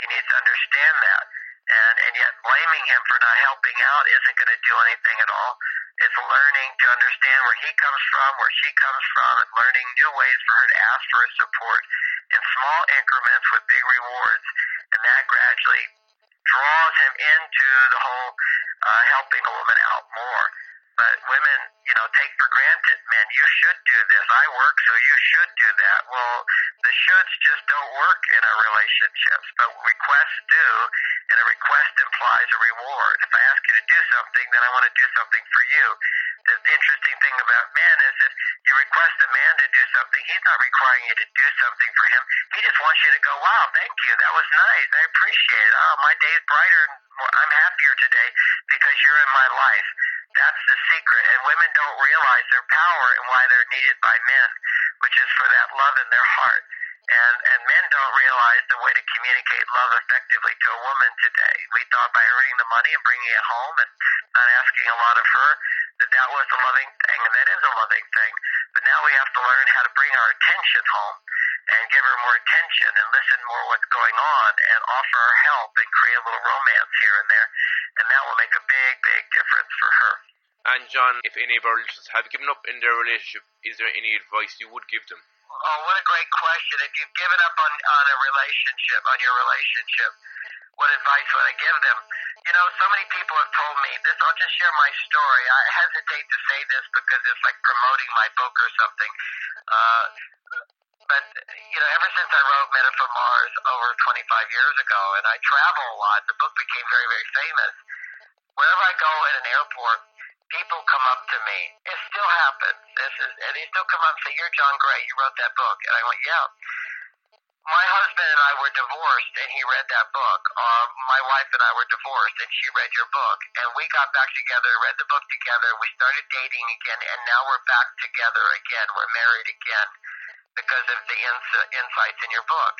He needs to understand that. And, and yet blaming him for not helping out isn't going to do anything at all. It's learning to understand where he comes from, where she comes from, and learning new ways for her to ask for his support in small increments with big rewards. And that gradually draws him into the whole uh, helping a woman out more. But women, you know, take for granted, men, you should do this. I work, so you should do that. Well, the shoulds just don't work in our relationships, but requests do, and a request implies a reward. If I ask you to do something, then I want to do something for you. The interesting thing about men is if you request a man to do something, he's not requiring you to do something for him. He just wants you to go, wow, thank you. That was nice. I appreciate it. Oh, my day's brighter. I'm happier today because you're in my life. That's the secret. And women don't realize their power and why they're needed by men, which is for that love in their heart. And, and men don't realize the way to communicate love effectively to a woman today. We thought by earning the money and bringing it home and not asking a lot of her, that that was a loving thing, and that is a loving thing. But now we have to learn how to bring our attention home and give her more attention and listen more what's going on and offer her help and create a little romance here and there. And that will make a big, big difference for her. And John, if any of our listeners have given up in their relationship, is there any advice you would give them? Oh, what a great question. If you've given up on, on a relationship, on your relationship, what advice would I give them? You know, so many people have told me this. I'll just share my story. I hesitate to say this because it's like promoting my book or something. Uh, but you know, ever since I wrote Men From Mars over 25 years ago, and I travel a lot, the book became very, very famous. Wherever I go at an airport, people come up to me. It still happens. This is, and they still come up and say, "You're John Gray. You wrote that book." And I went, "Yeah." My husband and I were divorced, and he read that book. Uh, my wife and I were divorced, and she read your book. And we got back together, read the book together. We started dating again, and now we're back together again. We're married again because of the ins- insights in your book.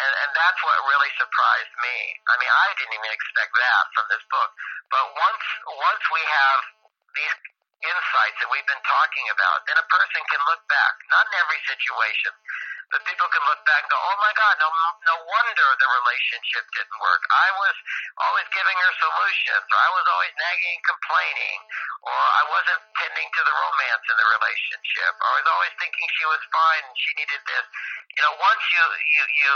And, and that's what really surprised me. I mean, I didn't even expect that from this book. But once once we have these insights that we've been talking about, then a person can look back, not in every situation, but people can look back and go, oh my God, no, no wonder the relationship didn't work. I was always giving her solutions, or I was always nagging and complaining, or I wasn't tending to the romance in the relationship, I was always thinking she was fine and she needed this. You know, once you, you, you,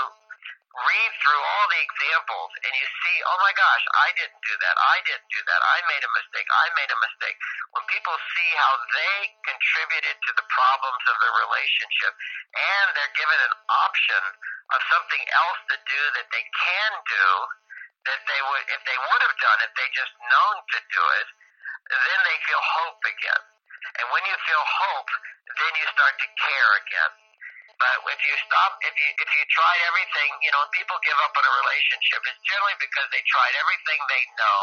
read through all the examples and you see, oh my gosh, I didn't do that. I didn't do that. I made a mistake. I made a mistake. When people see how they contributed to the problems of the relationship and they're given an option of something else to do that they can do that they would, if they would have done it, they just known to do it, then they feel hope again. And when you feel hope, then you start to care again but if you stop, if you if you tried everything, you know, people give up on a relationship, it's generally because they tried everything they know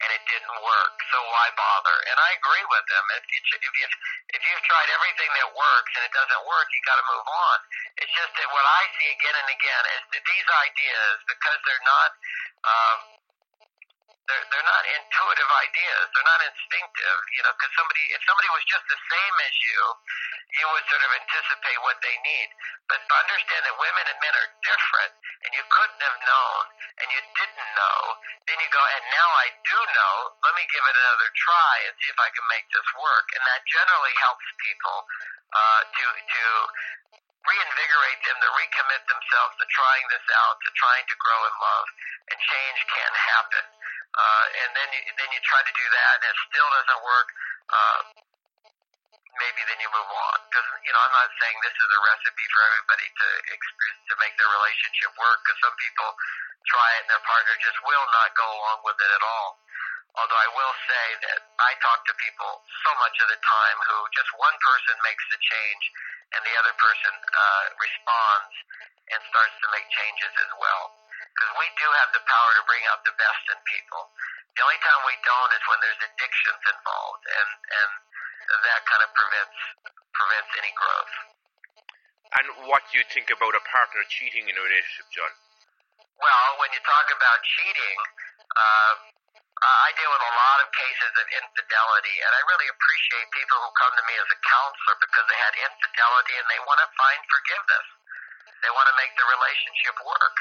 and it didn't work. So why bother? And I agree with them. If you if you if you've tried everything that works and it doesn't work, you got to move on. It's just that what I see again and again is that these ideas, because they're not. Um, they're they're not intuitive ideas. They're not instinctive. You know, because somebody if somebody was just the same as you, you would sort of anticipate what they need. But understand that women and men are different, and you couldn't have known, and you didn't know. Then you go, and now I do know. Let me give it another try and see if I can make this work. And that generally helps people uh, to to reinvigorate them, to recommit themselves to trying this out, to trying to grow in love, and change can happen. Uh, and then you, then you try to do that, and it still doesn't work. Uh, maybe then you move on because you know I'm not saying this is a recipe for everybody to to make their relationship work because some people try it and their partner just will not go along with it at all. Although I will say that I talk to people so much of the time who just one person makes the change and the other person uh, responds and starts to make changes as well. Because we do have the power to bring out the best in people. The only time we don't is when there's addictions involved, and and that kind of prevents prevents any growth. And what do you think about a partner cheating in a relationship, John? Well, when you talk about cheating, uh, I deal with a lot of cases of infidelity, and I really appreciate people who come to me as a counselor because they had infidelity and they want to find forgiveness. They want to make the relationship work.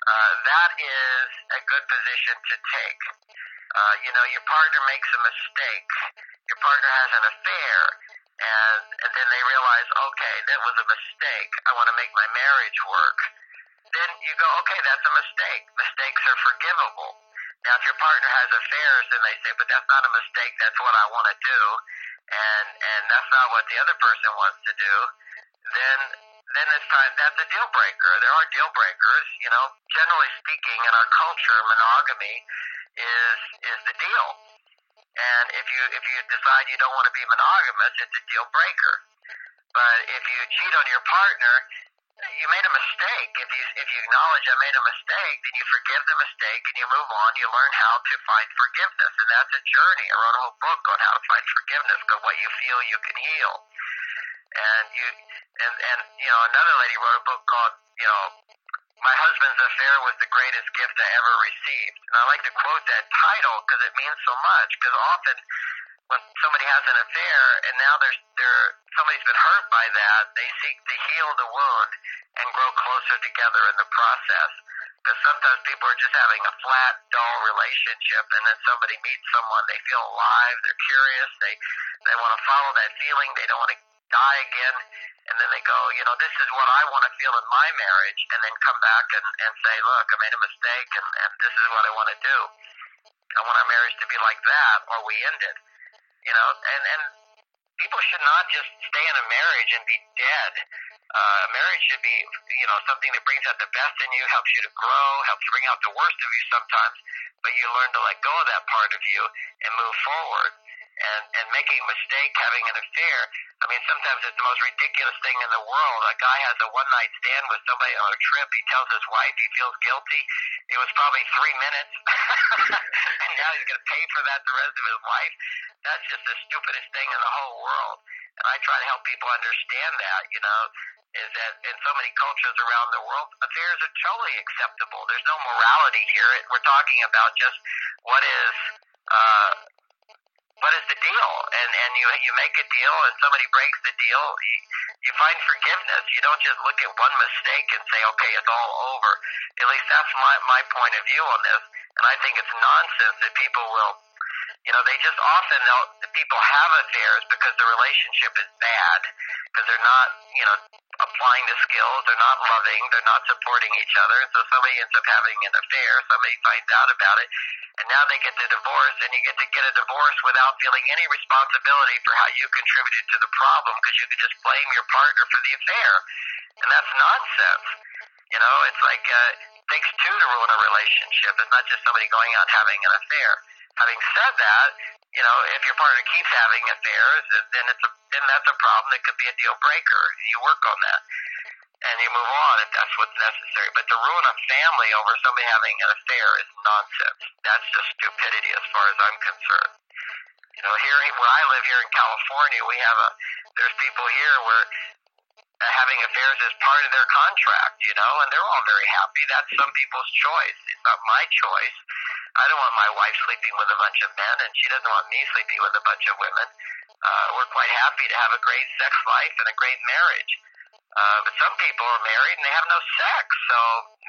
Uh, that is a good position to take. Uh, you know, your partner makes a mistake, your partner has an affair, and, and then they realize, okay, that was a mistake. I want to make my marriage work. Then you go, okay, that's a mistake. Mistakes are forgivable. Now, if your partner has affairs, then they say, but that's not a mistake. That's what I want to do, and and that's not what the other person wants to do. Then then it's time. That's a deal breaker. There are deal breakers. You know, generally speaking, in our culture, monogamy is is the deal. And if you if you decide you don't want to be monogamous, it's a deal breaker. But if you cheat on your partner, you made a mistake. If you if you acknowledge I made a mistake, then you forgive the mistake and you move on. You learn how to find forgiveness, and that's a journey. I wrote a whole book on how to find forgiveness. Because what you feel, you can heal. And you and and you know another lady wrote a book called you know my husband's affair was the greatest gift I ever received. And I like to quote that title because it means so much. Because often when somebody has an affair and now there's there somebody's been hurt by that, they seek to heal the wound and grow closer together in the process. Because sometimes people are just having a flat, dull relationship, and then somebody meets someone, they feel alive, they're curious, they they want to follow that feeling, they don't want to die again, and then they go, you know, this is what I want to feel in my marriage, and then come back and, and say, look, I made a mistake, and, and this is what I want to do. I want our marriage to be like that, or we end it. You know, and and people should not just stay in a marriage and be dead. Uh, marriage should be, you know, something that brings out the best in you, helps you to grow, helps bring out the worst of you sometimes, but you learn to let go of that part of you and move forward and, and making a mistake, having an affair. I mean, sometimes it's the most ridiculous thing in the world. A guy has a one night stand with somebody on a trip. He tells his wife he feels guilty. It was probably three minutes, <laughs> and now he's going to pay for that the rest of his life. That's just the stupidest thing in the whole world. And I try to help people understand that, you know, is that in so many cultures around the world, affairs are totally acceptable. There's no morality here. We're talking about just what is uh, what is the deal? And and you you make a deal, and somebody breaks the deal. You, you find forgiveness. You don't just look at one mistake and say, okay, it's all over. At least that's my my point of view on this. And I think it's nonsense that people will you know, they just often they'll, the people have affairs because the relationship is bad, because they're not, you know, applying the skills, they're not loving, they're not supporting each other. So somebody ends up having an affair, somebody finds out about it, and now they get the divorce, and you get to get a divorce without feeling any responsibility for how you contributed to the problem, because you can just blame your partner for the affair, and that's nonsense. You know, it's like uh, it takes two to ruin a relationship. It's not just somebody going out having an affair. Having said that, you know, if your partner keeps having affairs, then it's a, then that's a problem that could be a deal breaker. You work on that, and you move on if that's what's necessary. But to ruin a family over somebody having an affair is nonsense. That's just stupidity as far as I'm concerned. You know, here where I live here in California, we have a there's people here where uh, having affairs is part of their contract, you know, and they're all very happy. That's some people's choice. It's not my choice. I don't want my wife sleeping with a bunch of men, and she doesn't want me sleeping with a bunch of women. Uh, we're quite happy to have a great sex life and a great marriage. Uh, but some people are married and they have no sex, so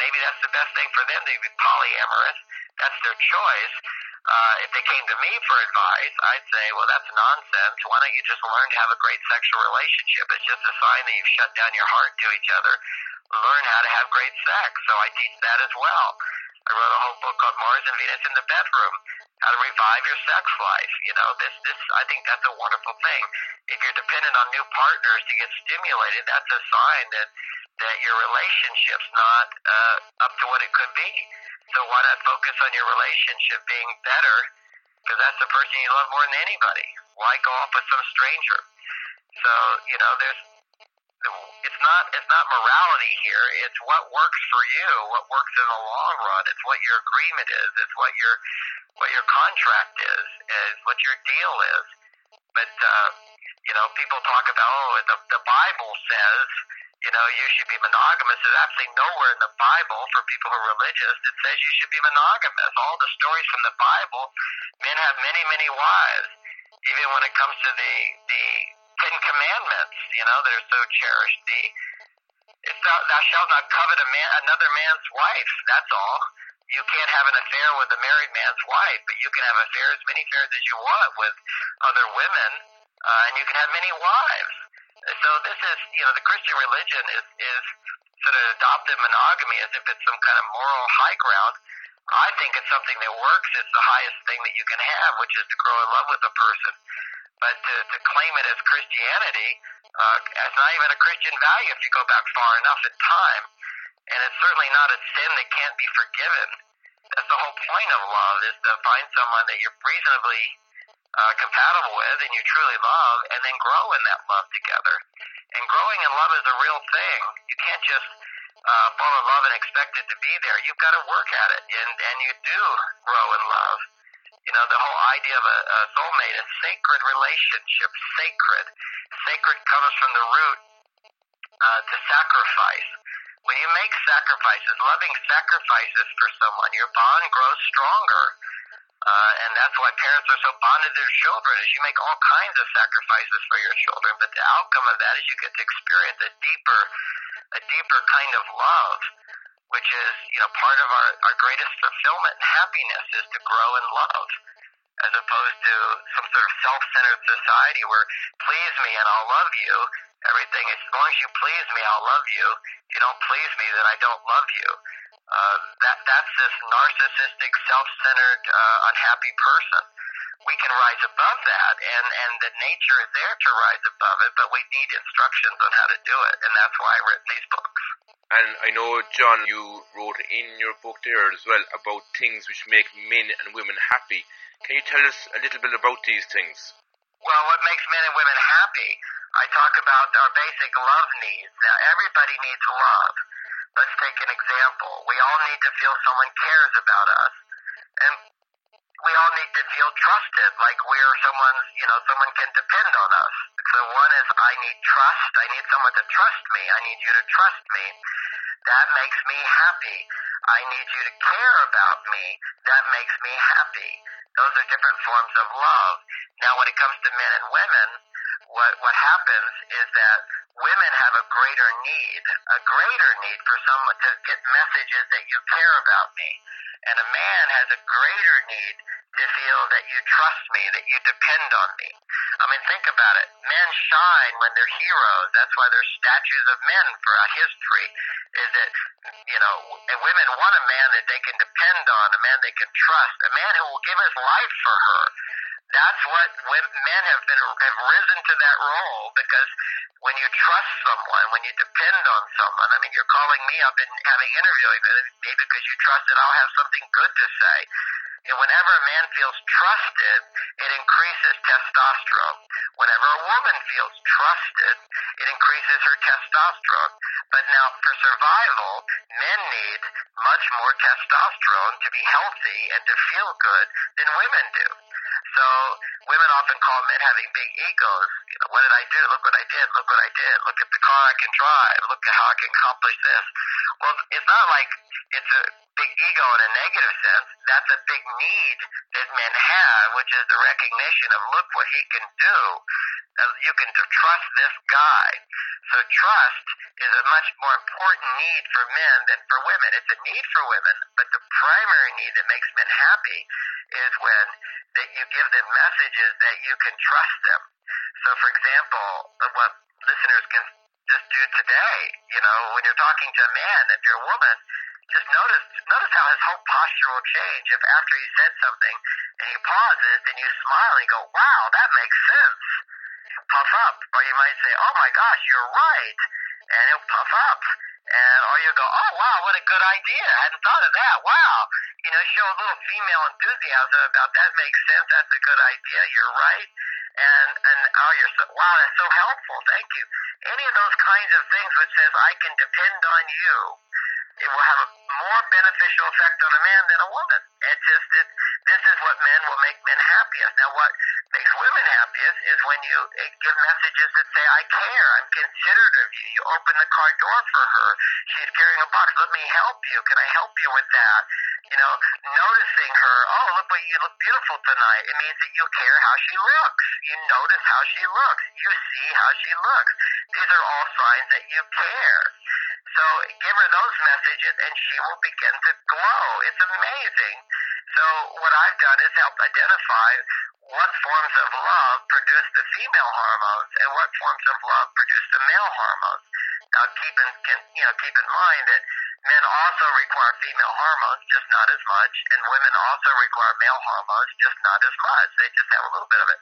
maybe that's the best thing for them to be polyamorous. That's their choice. Uh, if they came to me for advice, I'd say, well, that's nonsense. Why don't you just learn to have a great sexual relationship? It's just a sign that you've shut down your heart to each other. Learn how to have great sex. So I teach that as well. I wrote a whole book on Mars and Venus in the bedroom, how to revive your sex life. You know, this, this, I think that's a wonderful thing. If you're dependent on new partners to get stimulated, that's a sign that, that your relationship's not, uh, up to what it could be. So why not focus on your relationship being better? Because that's the person you love more than anybody. Why go off with some stranger? So, you know, there's, it's not it's not morality here. It's what works for you, what works in the long run. It's what your agreement is. It's what your what your contract is. Is what your deal is. But uh, you know, people talk about oh, the the Bible says you know you should be monogamous. There's absolutely nowhere in the Bible for people who are religious that says you should be monogamous. All the stories from the Bible, men have many many wives. Even when it comes to the the Ten Commandments, you know, they're so cherished. The thou shalt not covet a man, another man's wife. That's all. You can't have an affair with a married man's wife, but you can have affairs, many affairs as you want with other women, uh, and you can have many wives. So this is, you know, the Christian religion is is sort of adopted monogamy as if it's some kind of moral high ground. I think it's something that works. It's the highest thing that you can have, which is to grow in love with a person. But to, to claim it as Christianity, uh, not even a Christian value if you go back far enough in time, and it's certainly not a sin that can't be forgiven. That's the whole point of love is to find someone that you're reasonably uh, compatible with and you truly love, and then grow in that love together. And growing in love is a real thing. You can't just uh, fall in love and expect it to be there. You've got to work at it, and and you do grow in love. You know, the whole idea of a, a soulmate, a sacred relationship, sacred. Sacred comes from the root uh, to sacrifice. When you make sacrifices, loving sacrifices for someone, your bond grows stronger. Uh, and that's why parents are so bonded to their children, is you make all kinds of sacrifices for your children. But the outcome of that is you get to experience a deeper, a deeper kind of love which is, you know, part of our, our greatest fulfillment and happiness is to grow in love as opposed to some sort of self-centered society where please me and I'll love you. Everything, as long as you please me, I'll love you. If you don't please me, then I don't love you. Uh, that that's this narcissistic, self-centered, uh, unhappy person. We can rise above that, and and the nature is there to rise above it, but we need instructions on how to do it, and that's why I've written these books. And I know, John, you wrote in your book there as well about things which make men and women happy. Can you tell us a little bit about these things? Well, what makes men and women happy? I talk about our basic love needs. Now, everybody needs love. Let's take an example. We all need to feel someone cares about us. And we all need to feel trusted, like we're someone's, you know, someone can depend on us. So one is I need trust. I need someone to trust me. I need you to trust me. That makes me happy. I need you to care about me. That makes me happy. Those are different forms of love. Now, when it comes to men and women, what what happens is that women have a greater need, a greater need for someone to get messages that you care about me, and a man has a greater need to feel that you trust me, that you depend on me. I mean, think about it. Men shine when they're heroes. That's why there's statues of men throughout history. Is that you know, and women want a man that they can depend on, a man they can trust, a man who will give his life for her. That's what men have been have risen to that role because when you trust someone, when you depend on someone, I mean, you're calling me up and having interviewing me because you trust that I'll have something good to say. And whenever a man feels trusted, it increases testosterone. Whenever a woman feels trusted, it increases her testosterone. But now, for survival, men need much more testosterone to be healthy and to feel good than women do. So women often call men having big egos. You know, what did I do? Look what I did. Look what I did. Look at the car I can drive. Look at how I can accomplish this. Well, it's not like it's a big ego in a negative sense. That's a big need that men have, which is the recognition of look what he can do. You can trust this guy. So trust is a much more important need for men than for women. It's a need for women, but the primary need that makes men happy is when that you give them messages that you can trust them. So, for example, what listeners can just do today, you know, when you're talking to a man, if you're a woman, just notice notice how his whole posture will change. If after he said something and he pauses and you smile and go, "Wow, that makes sense," puff up, or you might say, "Oh my gosh, you're right," and he'll puff up. And or you go, oh wow, what a good idea! I hadn't thought of that. Wow, you know, show a little female enthusiasm about that makes sense. That's a good idea. You're right. And and oh, you're so wow, that's so helpful. Thank you. Any of those kinds of things which says I can depend on you it will have a more beneficial effect on a man than a woman. It's just that this is what men will make men happiest. Now, what makes women happiest is when you eh, give messages that say, I care, I'm considerate of you. You open the car door for her. She's carrying a box. Let me help you. Can I help you with that? You know, noticing her, oh, look what you look beautiful tonight. It means that you care how she looks. You notice how she looks. You see how she looks. These are all signs that you care. So give her those messages and she will begin to glow. It's amazing. So what I've done is help identify what forms of love produce the female hormones and what forms of love produce the male hormones. Now keep in, can, you know, keep in mind that men also require female hormones, just not as much, and women also require male hormones, just not as much. They just have a little bit of it.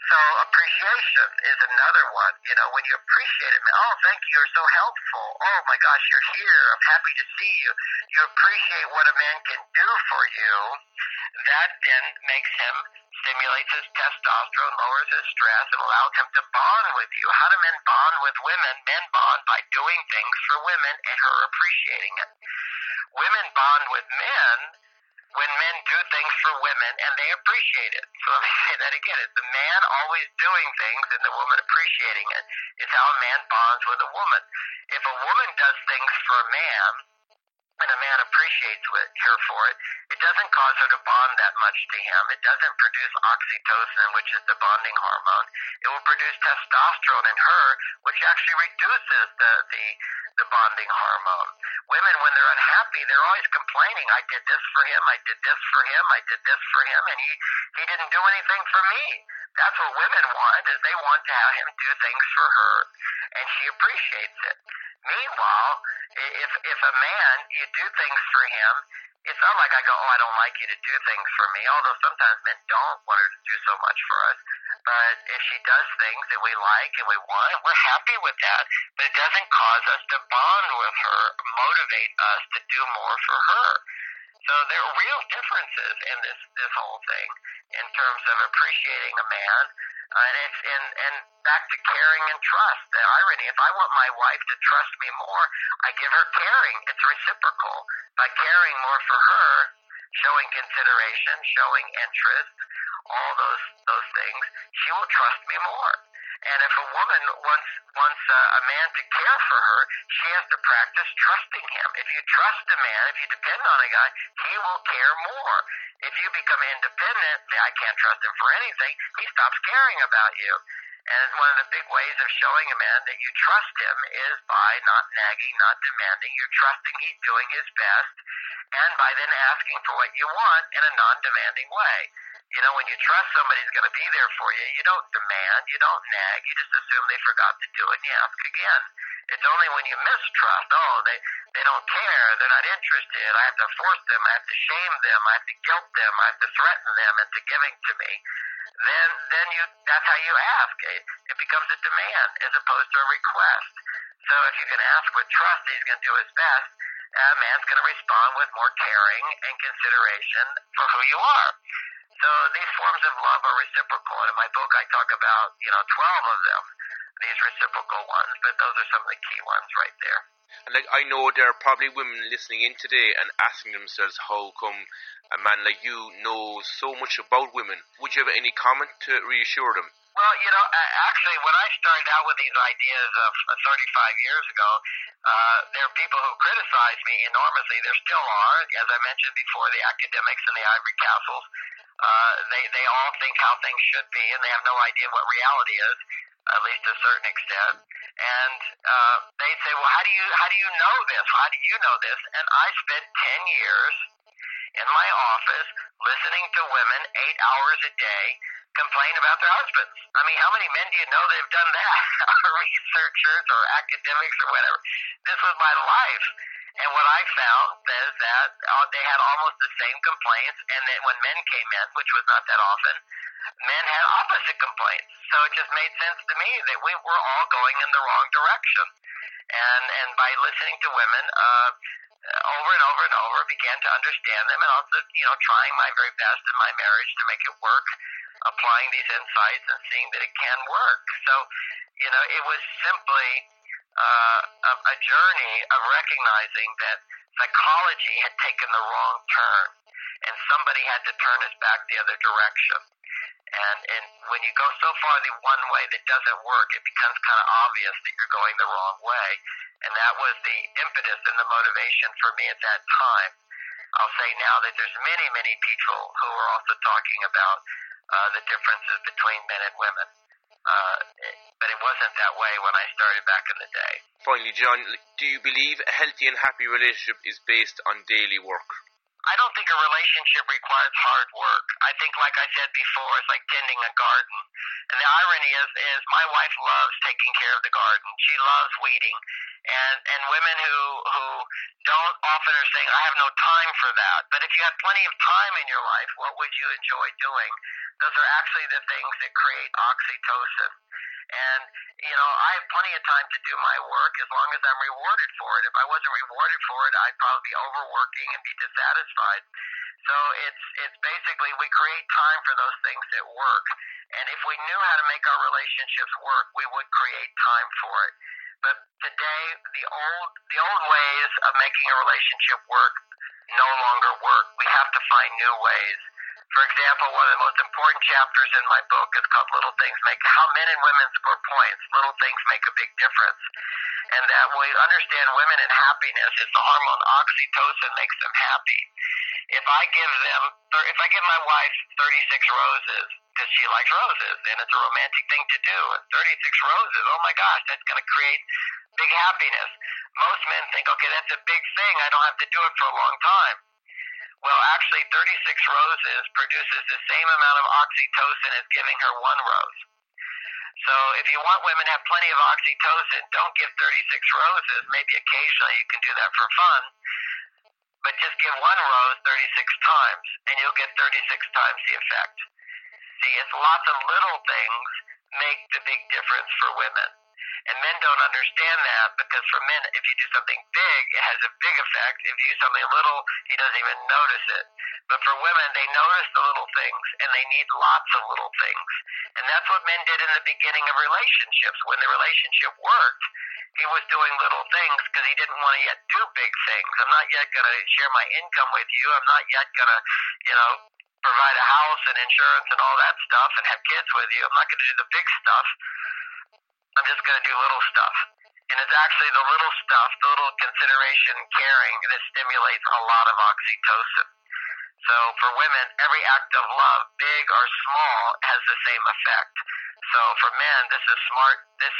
So appreciation is another one. You know, when you appreciate it, oh, thank you, you're so helpful. Oh my gosh, you're here. I'm happy to see you. You appreciate what a man can do for you. That then makes him stimulates his testosterone, lowers his stress, and allows him to bond with you. How do men bond with women? Men bond by doing things for women and her appreciating it. Women bond with men when men do things for women and they appreciate it. So <laughs> let me say that again. It's the man always doing things and the woman appreciating it. It's how a man bonds with a woman. If a woman does things for a man, when a man appreciates her for it, it doesn't cause her to bond that much to him. It doesn't produce oxytocin, which is the bonding hormone. It will produce testosterone in her, which actually reduces the, the, the bonding hormone. Women, when they're unhappy, they're always complaining, I did this for him, I did this for him, I did this for him, and he, he didn't do anything for me. That's what women want, is they want to have him do things for her, and she appreciates it. Meanwhile, if if a man you do things for him, it's not like I go, oh, I don't like you to do things for me. Although sometimes men don't want her to do so much for us. But if she does things that we like and we want, we're happy with that. But it doesn't cause us to bond with her, motivate us to do more for her. So there are real differences in this this whole thing in terms of appreciating a man and it's and and back to caring and trust. The irony: if I want my wife to trust me more, I give her caring. It's reciprocal. By caring more for her, showing consideration, showing interest, all those those things, she will trust me more. And if a woman wants wants uh, a man to care for her, she has to practice trusting him. If you trust a man, if you depend on a guy, he will care more. If you become independent, I can't trust him for anything, he stops caring about you. And one of the big ways of showing a man that you trust him is by not nagging, not demanding. You're trusting he's doing his best, and by then asking for what you want in a non-demanding way. You know, when you trust somebody's going to be there for you, you don't demand, you don't nag, you just assume they forgot to do it and you ask again. It's only when you mistrust, oh, they, they don't care, they're not interested, I have to force them, I have to shame them, I have to guilt them, I have to threaten them into giving to me, then then you that's how you ask. It, it becomes a demand as opposed to a request. So if you can ask with trust, he's going to do his best. A man's going to respond with more caring and consideration for who you are. So these forms of love are reciprocal. And in my book, I talk about you know twelve of them, these reciprocal ones. But those are some of the key ones right there. And like I know there are probably women listening in today and asking themselves how come a man like you knows so much about women. Would you have any comment to reassure them? Well, you know, actually, when I started out with these ideas of 35 years ago, uh, there are people who criticized me enormously. There still are, as I mentioned before, the academics in the ivory castles. Uh, they they all think how things should be, and they have no idea what reality is, at least to a certain extent. And uh, they say, "Well, how do you how do you know this? How do you know this?" And I spent 10 years in my office listening to women eight hours a day complain about their husbands. I mean, how many men do you know that have done that? <laughs> Researchers or academics or whatever. This was my life. And what I found is that uh, they had almost the same complaints, and then when men came in, which was not that often, men had opposite complaints. So it just made sense to me that we were all going in the wrong direction. And and by listening to women, uh, over and over and over, began to understand them, and also you know trying my very best in my marriage to make it work, applying these insights and seeing that it can work. So you know it was simply uh, a, journey of recognizing that psychology had taken the wrong turn, and somebody had to turn us back the other direction. And and when you go so far the one way that doesn't work, it becomes kind of obvious that you're going the wrong way. And that was the impetus and the motivation for me at that time. I'll say now that there's many, many people who are also talking about uh, the differences between men and women. Uh, but it wasn't that way when I started back in the day. Finally, John, do you believe a healthy and happy relationship is based on daily work? I don't think a relationship requires hard work. I think, like I said before, it's like tending a garden. And the irony is, is my wife loves taking care of the garden. She loves weeding. And and women who who don't often are saying, I have no time for that. But if you had plenty of time in your life, what would you enjoy doing? Those are actually the things that create oxytocin. And, you know, I have plenty of time to do my work as long as I'm rewarded for it. If I wasn't rewarded for it, I'd probably be overworking and be dissatisfied. So it's it's basically we create time for those things that work. And if we knew how to make our relationships work, we would create time for it. But today the old the old ways of making a relationship work no longer work. We have to find new ways. For example, one of the most important chapters in my book is called Little Things Make How Men and Women Score Points. Little things make a big difference. and that we understand women and happiness is the hormone oxytocin makes them happy. If I give them, if I give my wife 36 roses because she likes roses and it's a romantic thing to do, and 36 roses, oh my gosh, that's going to create big happiness. Most men think, okay, that's a big thing. I don't have to do it for a long time. Well, actually, 36 roses produces the same amount of oxytocin as giving her one rose. So if you want women to have plenty of oxytocin, don't give 36 roses. Maybe occasionally you can do that for fun. But just give one rose 36 times, and you'll get 36 times the effect. See, it's lots of little things make the big difference for women. And men don't understand that because for men, if you do something big, it has a big effect. If you do something little, he doesn't even notice it. But for women, they notice the little things and they need lots of little things. And that's what men did in the beginning of relationships. When the relationship worked, he was doing little things because he didn't want to yet do big things. I'm not yet going to share my income with you. I'm not yet going to, you know, provide a house and insurance and all that stuff and have kids with you. I'm not going to do the big stuff. I'm just going to do little stuff. And it's actually the little stuff, the little consideration, caring, that stimulates a lot of oxytocin. So for women, every act of love, big or small, has the same effect. So for men, this is smart. This,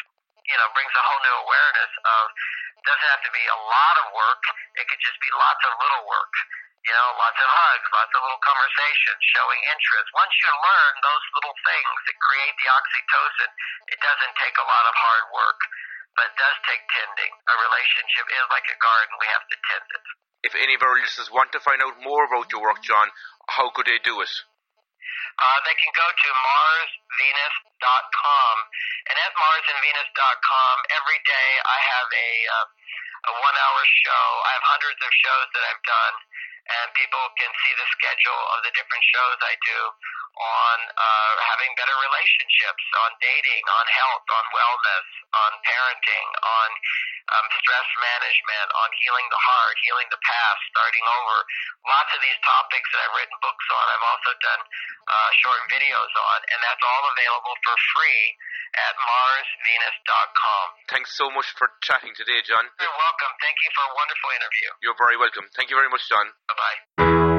you know, brings a whole new awareness of doesn't have to be a lot of work. It could just be lots of little work. You know, lots of hugs, lots of little conversations, showing interest. Once you learn those little things that create the oxytocin, it doesn't take a lot of hard work, but it does take tending. A relationship is like a garden. We have to tend it. If any of our listeners want to find out more about your work, John, how could they do it? Uh, they can go to marsvenus.com. And at marsandvenus.com, every day I have a, uh, a one hour show. I have hundreds of shows that I've done and people can see the schedule of the different shows I do on uh, having better relationships, on dating, on health, on wellness, on parenting, on um, stress management, on healing the heart, healing the past, starting over. Lots of these topics that I've written books on. I've also done uh, short videos on, and that's all available for free at marsvenus.com. Thanks so much for chatting today, John. You're welcome. Thank you for a wonderful interview. You're very welcome. Thank you very much, John. Bye bye.